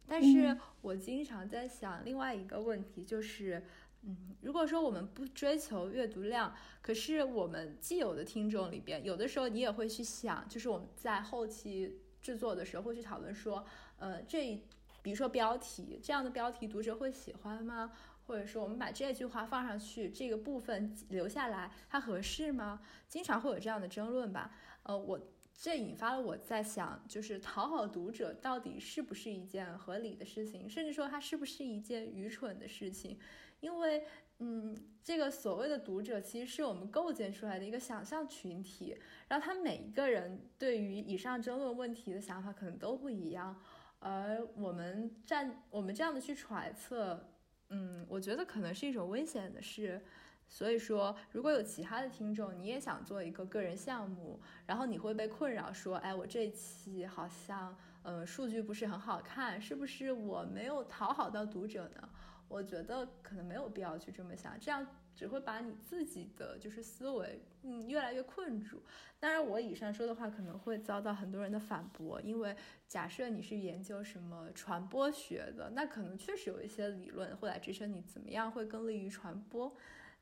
但是我经常在想另外一个问题，就是，嗯，如果说我们不追求阅读量，可是我们既有的听众里边，有的时候你也会去想，就是我们在后期制作的时候会去讨论说，呃，这比如说标题这样的标题读者会喜欢吗？或者说我们把这句话放上去，这个部分留下来，它合适吗？经常会有这样的争论吧。呃，我。这引发了我在想，就是讨好读者到底是不是一件合理的事情，甚至说它是不是一件愚蠢的事情？因为，嗯，这个所谓的读者其实是我们构建出来的一个想象群体，然后他每一个人对于以上争论问题的想法可能都不一样，而我们站我们这样的去揣测，嗯，我觉得可能是一种危险的事。所以说，如果有其他的听众，你也想做一个个人项目，然后你会被困扰说，哎，我这期好像，呃，数据不是很好看，是不是我没有讨好到读者呢？我觉得可能没有必要去这么想，这样只会把你自己的就是思维，嗯，越来越困住。当然，我以上说的话可能会遭到很多人的反驳，因为假设你是研究什么传播学的，那可能确实有一些理论会来支撑你怎么样会更利于传播。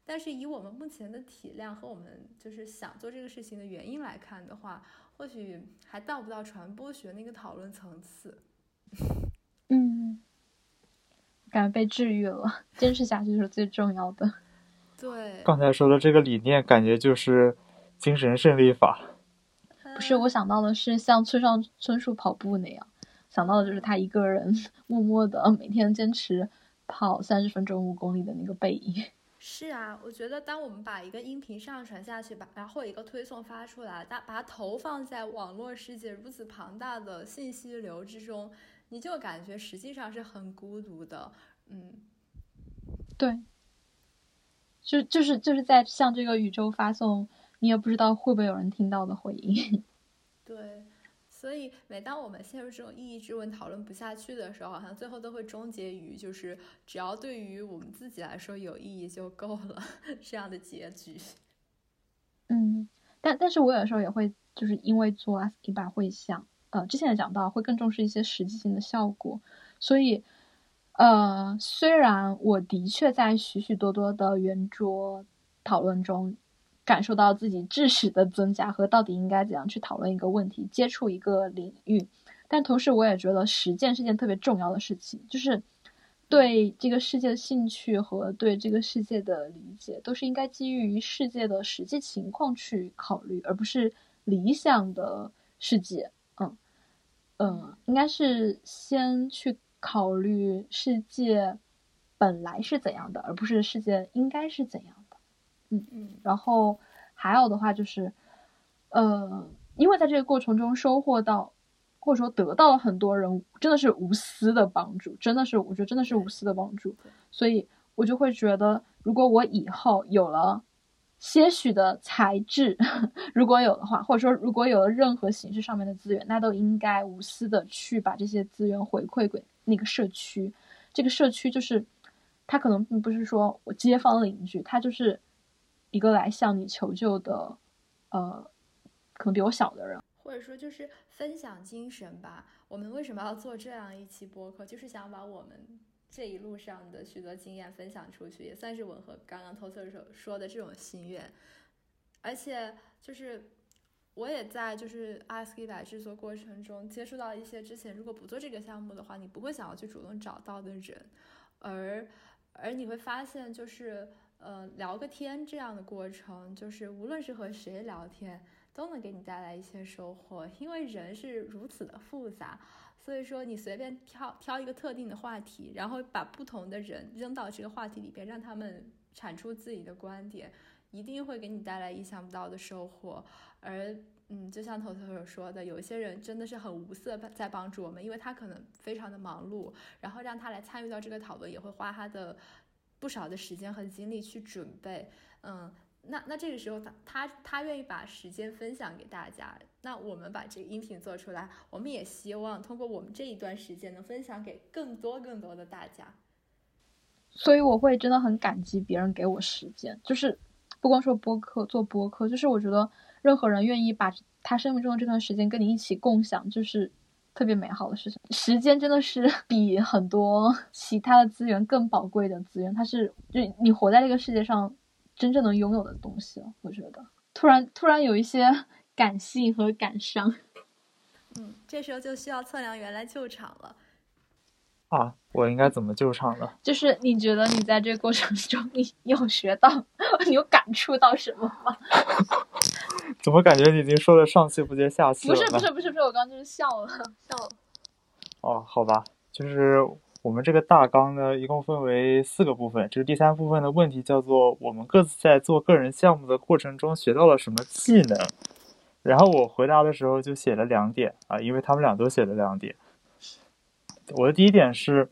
但是以我们目前的体量和我们就是想做这个事情的原因来看的话，或许还到不到传播学那个讨论层次。嗯，感觉被治愈了，坚持下去是最重要的。对，刚才说的这个理念，感觉就是精神胜利法。不是，我想到的是像村上春树跑步那样，想到的就是他一个人 默默的每天坚持。跑三十分钟五公里的那个背影。是啊，我觉得当我们把一个音频上传下去，把然后一个推送发出来，把把它投放在网络世界如此庞大的信息流之中，你就感觉实际上是很孤独的。嗯，对，就就是就是在向这个宇宙发送，你也不知道会不会有人听到的回应。对。所以，每当我们陷入这种意义之问讨论不下去的时候，好像最后都会终结于就是只要对于我们自己来说有意义就够了 这样的结局。嗯，但但是我有时候也会就是因为做阿斯基巴会想，呃，之前也讲到会更重视一些实际性的效果，所以，呃，虽然我的确在许许多多的圆桌讨论中。感受到自己知识的增加和到底应该怎样去讨论一个问题、接触一个领域，但同时我也觉得实践是件特别重要的事情，就是对这个世界的兴趣和对这个世界的理解，都是应该基于世界的实际情况去考虑，而不是理想的世界。嗯嗯，应该是先去考虑世界本来是怎样的，而不是世界应该是怎样的。嗯嗯，然后还有的话就是，呃，因为在这个过程中收获到，或者说得到了很多人真的是无私的帮助，真的是我觉得真的是无私的帮助，所以我就会觉得，如果我以后有了些许的才智，如果有的话，或者说如果有了任何形式上面的资源，那都应该无私的去把这些资源回馈给那个社区。这个社区就是，他可能并不是说我街坊邻居，他就是。一个来向你求救的，呃，可能比我小的人，或者说就是分享精神吧。我们为什么要做这样一期播客？就是想把我们这一路上的许多经验分享出去，也算是吻合刚刚投资者说的这种心愿。而且就是我也在就是 ask 一百制作过程中接触到一些之前如果不做这个项目的话，你不会想要去主动找到的人，而而你会发现就是。呃，聊个天这样的过程，就是无论是和谁聊天，都能给你带来一些收获。因为人是如此的复杂，所以说你随便挑挑一个特定的话题，然后把不同的人扔到这个话题里边，让他们产出自己的观点，一定会给你带来意想不到的收获。而嗯，就像头头所说的，有一些人真的是很无私在帮助我们，因为他可能非常的忙碌，然后让他来参与到这个讨论，也会花他的。不少的时间和精力去准备，嗯，那那这个时候他他他愿意把时间分享给大家，那我们把这个音频做出来，我们也希望通过我们这一段时间能分享给更多更多的大家。所以我会真的很感激别人给我时间，就是不光说播客做播客，就是我觉得任何人愿意把他生命中的这段时间跟你一起共享，就是。特别美好的事情，时间真的是 比很多其他的资源更宝贵的资源。它是就你活在这个世界上真正能拥有的东西了。我觉得突然突然有一些感性和感伤。嗯，这时候就需要测量员来救场了。啊，我应该怎么救场呢？就是你觉得你在这个过程中，你有学到，你有感触到什么吗？怎么感觉你已经说的上气不接下气了？不是不是不是不是，我刚刚就是笑了笑了。哦，好吧，就是我们这个大纲呢，一共分为四个部分。这是第三部分的问题叫做我们各自在做个人项目的过程中学到了什么技能。然后我回答的时候就写了两点啊，因为他们俩都写了两点。我的第一点是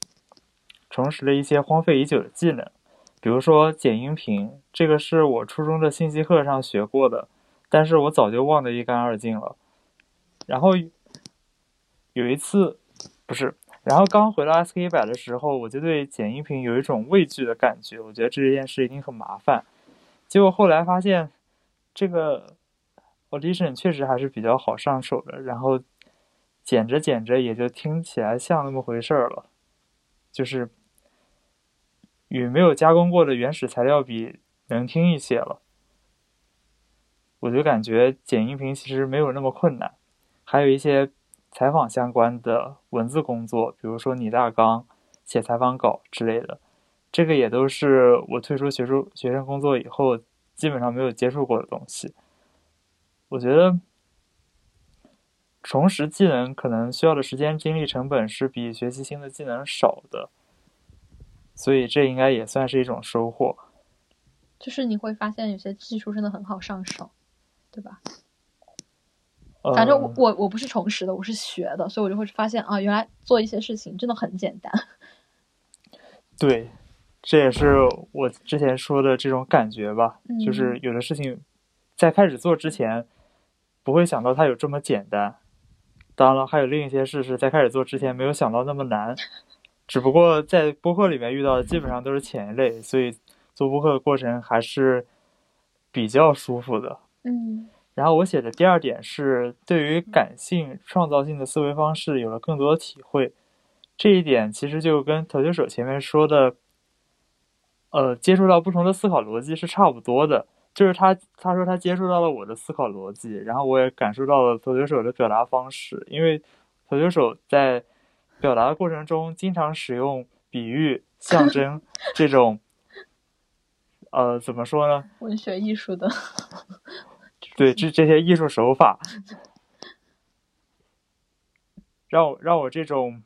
重拾了一些荒废已久的技能，比如说剪音频，这个是我初中的信息课上学过的，但是我早就忘得一干二净了。然后有一次，不是，然后刚回到 SK 一百的时候，我就对剪音频有一种畏惧的感觉，我觉得这件事一定很麻烦。结果后来发现，这个 Audition 确实还是比较好上手的，然后。剪着剪着也就听起来像那么回事儿了，就是与没有加工过的原始材料比能听一些了。我就感觉剪音频其实没有那么困难，还有一些采访相关的文字工作，比如说拟大纲、写采访稿之类的，这个也都是我退出学术学生工作以后基本上没有接触过的东西。我觉得。重拾技能可能需要的时间、精力成本是比学习新的技能少的，所以这应该也算是一种收获。就是你会发现有些技术真的很好上手，对吧？呃、反正我我我不是重拾的，我是学的，所以我就会发现啊，原来做一些事情真的很简单。对，这也是我之前说的这种感觉吧，嗯就是有的事情在开始做之前不会想到它有这么简单。当然了，还有另一些事是在开始做之前没有想到那么难，只不过在播客里面遇到的基本上都是前一类，所以做播客的过程还是比较舒服的。嗯然后我写的第二点是对于感性创造性的思维方式有了更多的体会，这一点其实就跟投球手前面说的，呃，接触到不同的思考逻辑是差不多的。就是他他说他接触到了我的思考逻辑，然后我也感受到了投球手的表达方式，因为投球手在表达的过程中经常使用比喻、象 征这种，呃，怎么说呢？文学艺术的，对这这些艺术手法，让我让我这种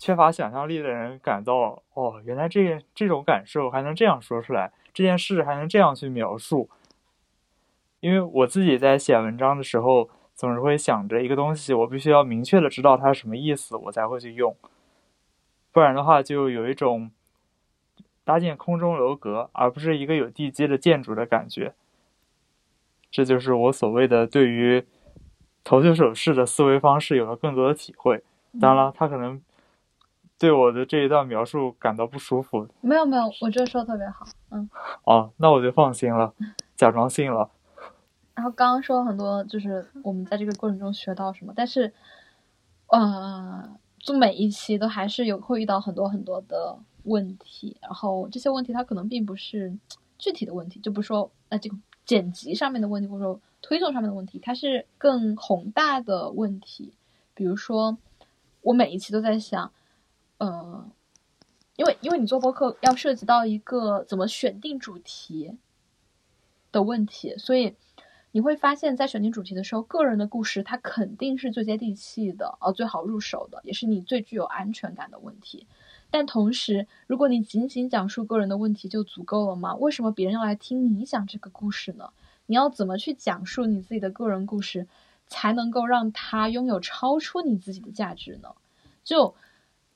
缺乏想象力的人感到，哦，原来这个这种感受还能这样说出来，这件事还能这样去描述。因为我自己在写文章的时候，总是会想着一个东西，我必须要明确的知道它是什么意思，我才会去用，不然的话就有一种搭建空中楼阁，而不是一个有地基的建筑的感觉。这就是我所谓的对于投球手式的思维方式有了更多的体会。当然了，他可能对我的这一段描述感到不舒服。没有没有，我觉得说的特别好，嗯。哦，那我就放心了，假装信了。然后刚刚说了很多，就是我们在这个过程中学到什么，但是，呃，做每一期都还是有会遇到很多很多的问题，然后这些问题它可能并不是具体的问题，就不说呃这个剪辑上面的问题，或者说推送上面的问题，它是更宏大的问题。比如说，我每一期都在想，呃，因为因为你做播客要涉及到一个怎么选定主题的问题，所以。你会发现在选定主题的时候，个人的故事它肯定是最接地气的，呃，最好入手的，也是你最具有安全感的问题。但同时，如果你仅仅讲述个人的问题就足够了吗？为什么别人要来听你讲这个故事呢？你要怎么去讲述你自己的个人故事，才能够让它拥有超出你自己的价值呢？就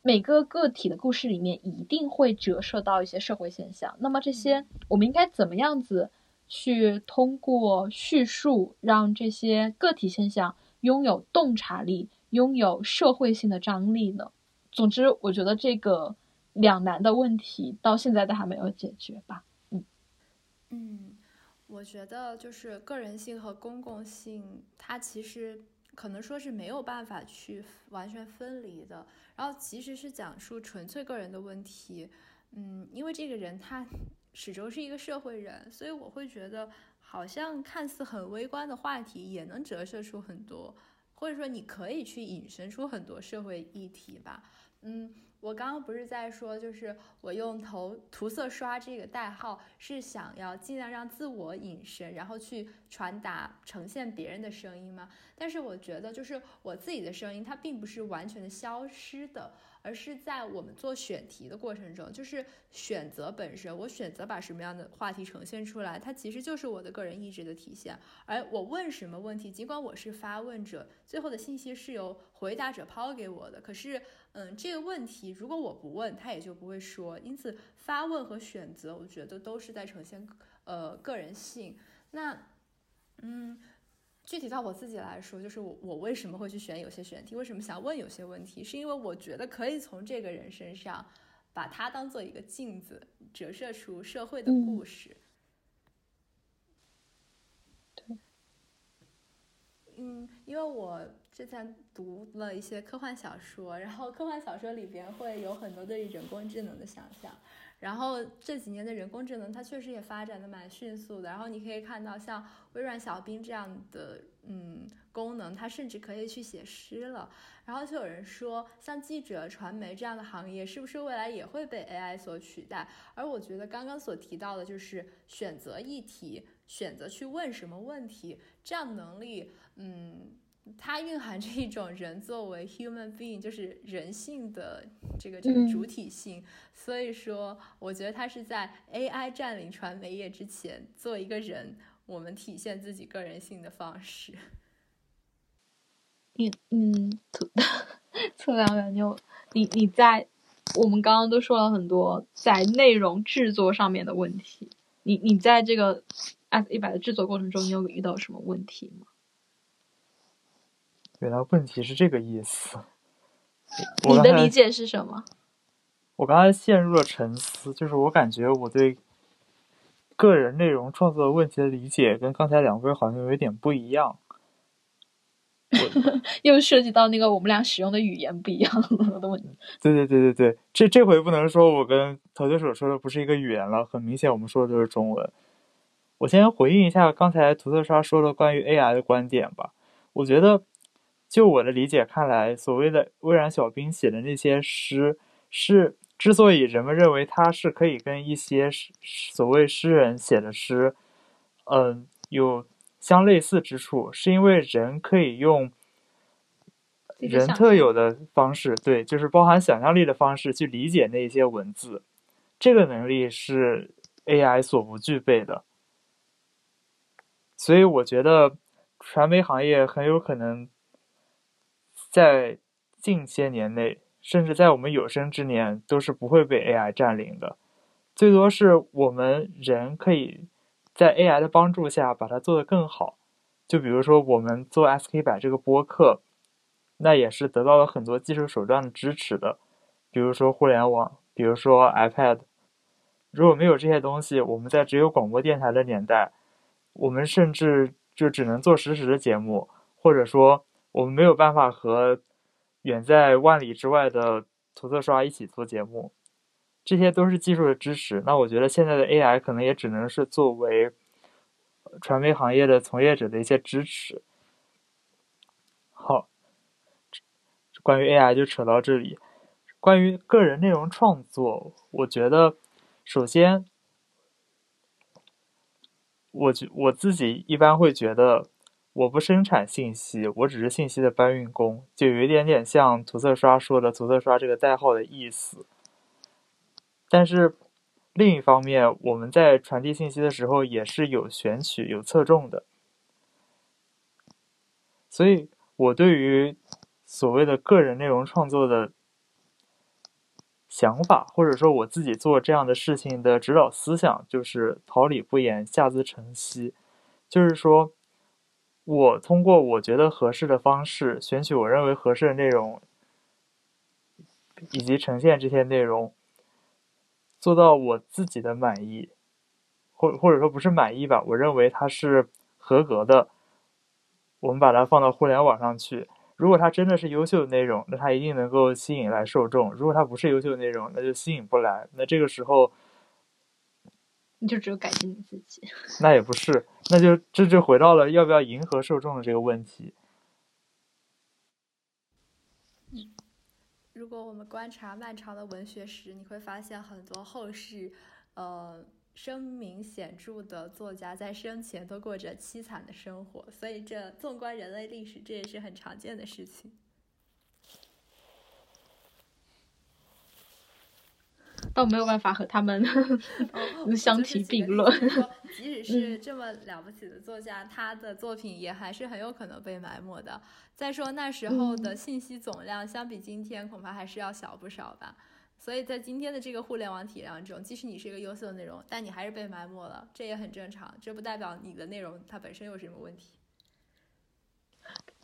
每个个体的故事里面，一定会折射到一些社会现象。那么这些，我们应该怎么样子？去通过叙述，让这些个体现象拥有洞察力，拥有社会性的张力呢？总之，我觉得这个两难的问题到现在都还没有解决吧。嗯嗯，我觉得就是个人性和公共性，它其实可能说是没有办法去完全分离的。然后，其实是讲述纯粹个人的问题，嗯，因为这个人他。始终是一个社会人，所以我会觉得，好像看似很微观的话题，也能折射出很多，或者说你可以去引申出很多社会议题吧。嗯，我刚刚不是在说，就是我用头涂色刷这个代号，是想要尽量让自我隐身，然后去传达、呈现别人的声音吗？但是我觉得，就是我自己的声音，它并不是完全的消失的。而是在我们做选题的过程中，就是选择本身，我选择把什么样的话题呈现出来，它其实就是我的个人意志的体现。而我问什么问题，尽管我是发问者，最后的信息是由回答者抛给我的，可是，嗯，这个问题如果我不问，他也就不会说。因此，发问和选择，我觉得都是在呈现呃个人性。那，嗯。具体到我自己来说，就是我我为什么会去选有些选题，为什么想问有些问题，是因为我觉得可以从这个人身上，把他当做一个镜子，折射出社会的故事。对，嗯，因为我之前读了一些科幻小说，然后科幻小说里边会有很多对于人工智能的想象。然后这几年的人工智能，它确实也发展的蛮迅速的。然后你可以看到，像微软小冰这样的嗯功能，它甚至可以去写诗了。然后就有人说，像记者、传媒这样的行业，是不是未来也会被 AI 所取代？而我觉得刚刚所提到的，就是选择议题，选择去问什么问题，这样能力，嗯。它蕴含着一种人作为 human being，就是人性的这个这个主体性。所以说，我觉得它是在 AI 占领传媒业之前，做一个人，我们体现自己个人性的方式。你嗯，测量员，你你你在我们刚刚都说了很多在内容制作上面的问题。你你在这个 S 一百的制作过程中，你有遇到什么问题吗？原来问题是这个意思。你的理解是什么？我刚才陷入了沉思，就是我感觉我对个人内容创作问题的理解跟刚才两位好像有一点不一样。又涉及到那个我们俩使用的语言不一样的问题。对对对对对，这这回不能说我跟投球手说的不是一个语言了，很明显我们说的就是中文。我先回应一下刚才涂色刷说的关于 AI 的观点吧。我觉得，就我的理解看来，所谓的微软小冰写的那些诗，是之所以人们认为它是可以跟一些所谓诗人写的诗，嗯，有。相类似之处，是因为人可以用人特有的方式，对，就是包含想象力的方式去理解那些文字。这个能力是 AI 所不具备的。所以，我觉得传媒行业很有可能在近些年内，甚至在我们有生之年，都是不会被 AI 占领的。最多是我们人可以。在 AI 的帮助下，把它做得更好。就比如说，我们做 SK 百这个播客，那也是得到了很多技术手段的支持的。比如说互联网，比如说 iPad。如果没有这些东西，我们在只有广播电台的年代，我们甚至就只能做实时的节目，或者说我们没有办法和远在万里之外的涂色刷一起做节目。这些都是技术的支持。那我觉得现在的 AI 可能也只能是作为传媒行业的从业者的一些支持。好，关于 AI 就扯到这里。关于个人内容创作，我觉得首先，我觉我自己一般会觉得，我不生产信息，我只是信息的搬运工，就有一点点像涂色刷说的“涂色刷”这个代号的意思。但是，另一方面，我们在传递信息的时候也是有选取、有侧重的。所以，我对于所谓的个人内容创作的想法，或者说我自己做这样的事情的指导思想，就是“桃李不言，下自成蹊”。就是说，我通过我觉得合适的方式，选取我认为合适的内容，以及呈现这些内容。做到我自己的满意，或或者说不是满意吧，我认为它是合格的。我们把它放到互联网上去，如果它真的是优秀的内容，那它一定能够吸引来受众；如果它不是优秀的内容，那就吸引不来。那这个时候，你就只有改进你自己。那也不是，那就这就回到了要不要迎合受众的这个问题。如果我们观察漫长的文学史，你会发现很多后世，呃，声名显著的作家在生前都过着凄惨的生活。所以，这纵观人类历史，这也是很常见的事情。倒没有办法和他们 相提并论。即使是这么了不起的作家，他的作品也还是很有可能被埋没的。再说那时候的信息总量，相比今天恐怕还是要小不少吧。所以在今天的这个互联网体量中，即使你是一个优秀的内容，但你还是被埋没了，这也很正常。这不代表你的内容它本身有什么问题。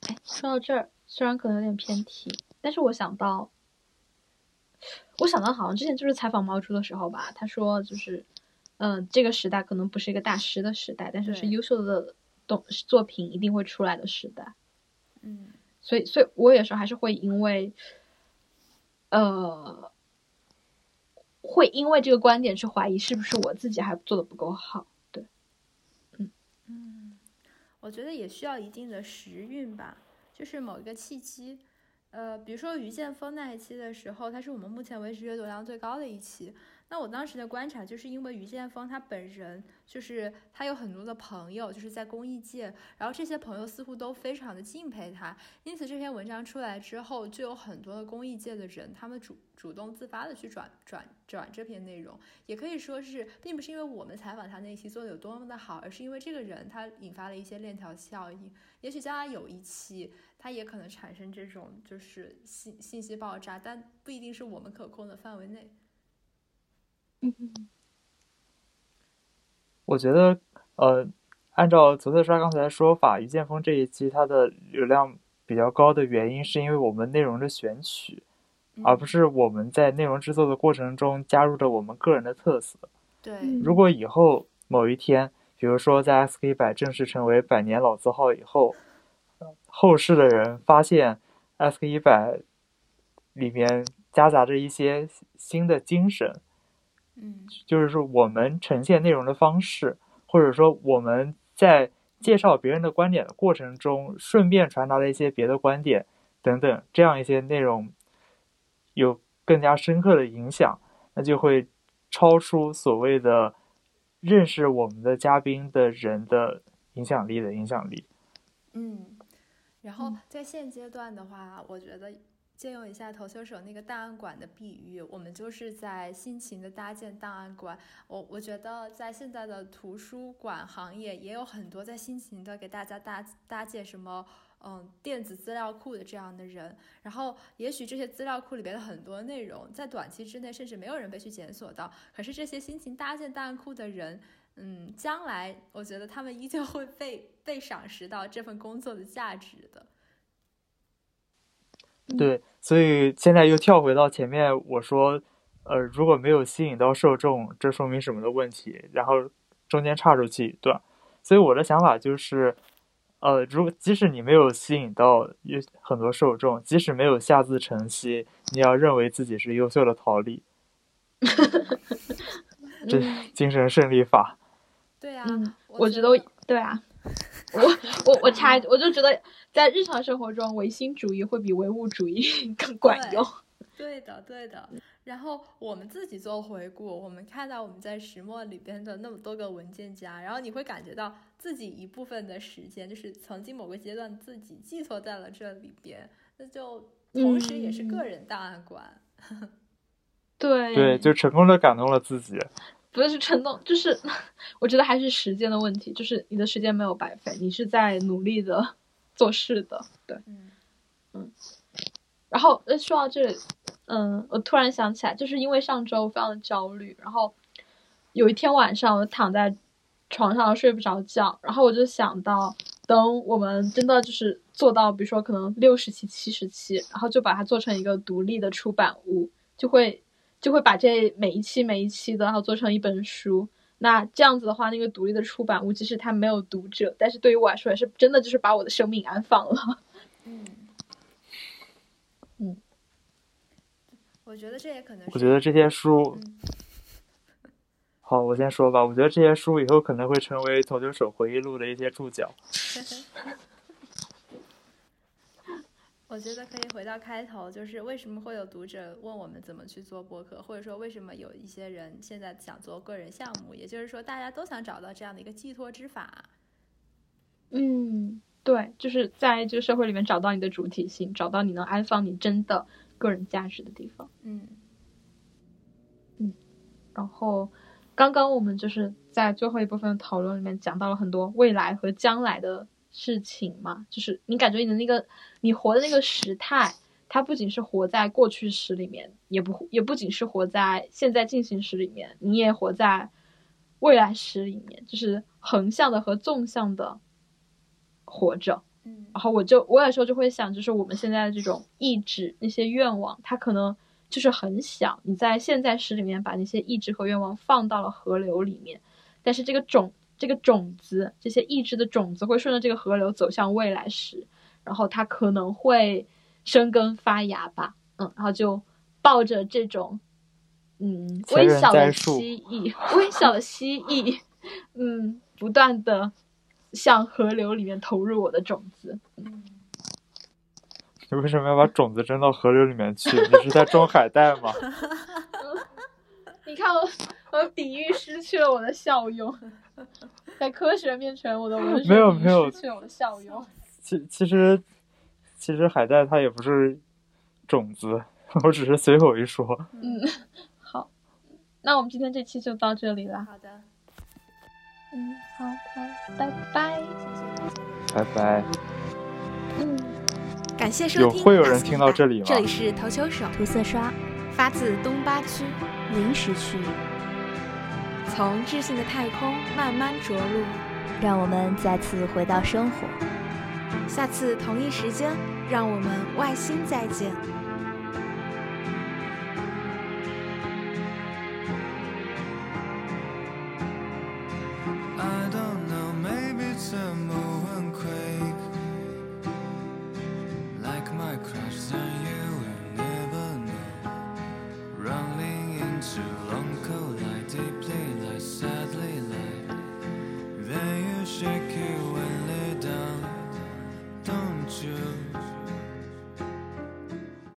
哎，说到这儿，虽然可能有点偏题，但是我想到。我想到好像之前就是采访毛竹的时候吧，他说就是，嗯，这个时代可能不是一个大师的时代，但是是优秀的动作品一定会出来的时代。嗯，所以，所以我有时候还是会因为，呃，会因为这个观点去怀疑是不是我自己还做的不够好。对，嗯嗯，我觉得也需要一定的时运吧，就是某一个契机。呃，比如说于建峰那一期的时候，他是我们目前为止阅读量最高的一期。那我当时的观察，就是因为于建峰他本人就是他有很多的朋友，就是在公益界，然后这些朋友似乎都非常的敬佩他，因此这篇文章出来之后，就有很多的公益界的人，他们主主动自发的去转转转这篇内容，也可以说是，并不是因为我们采访他那期做的有多么的好，而是因为这个人他引发了一些链条效应，也许将来有一期，他也可能产生这种就是信信息爆炸，但不一定是我们可控的范围内。嗯，我觉得，呃，按照泽特刷刚才的说法，于建峰这一期它的流量比较高的原因，是因为我们内容的选取，而不是我们在内容制作的过程中加入了我们个人的特色。对，如果以后某一天，比如说在 SK 一百正式成为百年老字号以后，后世的人发现 SK 一百里面夹杂着一些新的精神。嗯，就是说我们呈现内容的方式，或者说我们在介绍别人的观点的过程中，顺便传达了一些别的观点等等，这样一些内容有更加深刻的影响，那就会超出所谓的认识我们的嘉宾的人的影响力的影响力。嗯，然后在现阶段的话，我觉得。借用一下投球手那个档案馆的比喻，我们就是在辛勤的搭建档案馆。我我觉得在现在的图书馆行业，也有很多在辛勤的给大家搭搭建什么嗯电子资料库的这样的人。然后也许这些资料库里边的很多内容，在短期之内甚至没有人被去检索到。可是这些辛勤搭建档案库的人，嗯，将来我觉得他们依旧会被被赏识到这份工作的价值的。对，所以现在又跳回到前面我说，呃，如果没有吸引到受众，这说明什么的问题？然后中间插出去一段，所以我的想法就是，呃，如果即使你没有吸引到有很多受众，即使没有下自成蹊，你要认为自己是优秀的桃李，这精神胜利法。对啊，我觉得对啊。我我我插，我就觉得在日常生活中，唯心主义会比唯物主义 更管用。对的，对的。然后我们自己做回顾，我们看到我们在石墨里边的那么多个文件夹，然后你会感觉到自己一部分的时间，就是曾经某个阶段自己寄托在了这里边，那就同时也是个人档案馆。对对，就成功的感动了自己。不是冲动，就是我觉得还是时间的问题，就是你的时间没有白费，你是在努力的做事的，对，嗯嗯。然后呃说到这里，嗯，我突然想起来，就是因为上周我非常的焦虑，然后有一天晚上我躺在床上睡不着觉，然后我就想到，等我们真的就是做到，比如说可能六十期、七十期，然后就把它做成一个独立的出版物，就会。就会把这每一期每一期的，然后做成一本书。那这样子的话，那个独立的出版物，即使它没有读者，但是对于我来说，也是真的就是把我的生命安放了。嗯 嗯，我觉得这也可能。我觉得这些书，好，我先说吧。我觉得这些书以后可能会成为《投球手回忆录》的一些注脚。我觉得可以回到开头，就是为什么会有读者问我们怎么去做播客，或者说为什么有一些人现在想做个人项目，也就是说大家都想找到这样的一个寄托之法。嗯，对，就是在这个社会里面找到你的主体性，找到你能安放你真的个人价值的地方。嗯嗯，然后刚刚我们就是在最后一部分讨论里面讲到了很多未来和将来的。事情嘛，就是你感觉你的那个你活的那个时态，它不仅是活在过去时里面，也不也不仅是活在现在进行时里面，你也活在未来时里面，就是横向的和纵向的活着。嗯，然后我就我有时候就会想，就是我们现在的这种意志、那些愿望，它可能就是很小。你在现在时里面把那些意志和愿望放到了河流里面，但是这个种。这个种子，这些意志的种子会顺着这个河流走向未来时，然后它可能会生根发芽吧，嗯，然后就抱着这种，嗯，微小的蜥蜴，微小的蜥蜴，嗯，不断的向河流里面投入我的种子。你为什么要把种子扔到河流里面去？你是在种海带吗？你看我我的比喻失去了我的效用，在科学面前，我的文学没有没有失去了我的效用。其其实其实海带它也不是种子，我只是随口一说。嗯，好，那我们今天这期就到这里了。好的，嗯，好，好，拜拜。拜拜。嗯，感谢收听有。会有人听到这里吗这里是投球手，涂色刷，发自东八区，临时区，从智性的太空慢慢着陆。让我们再次回到生活。下次同一时间，让我们外星再见。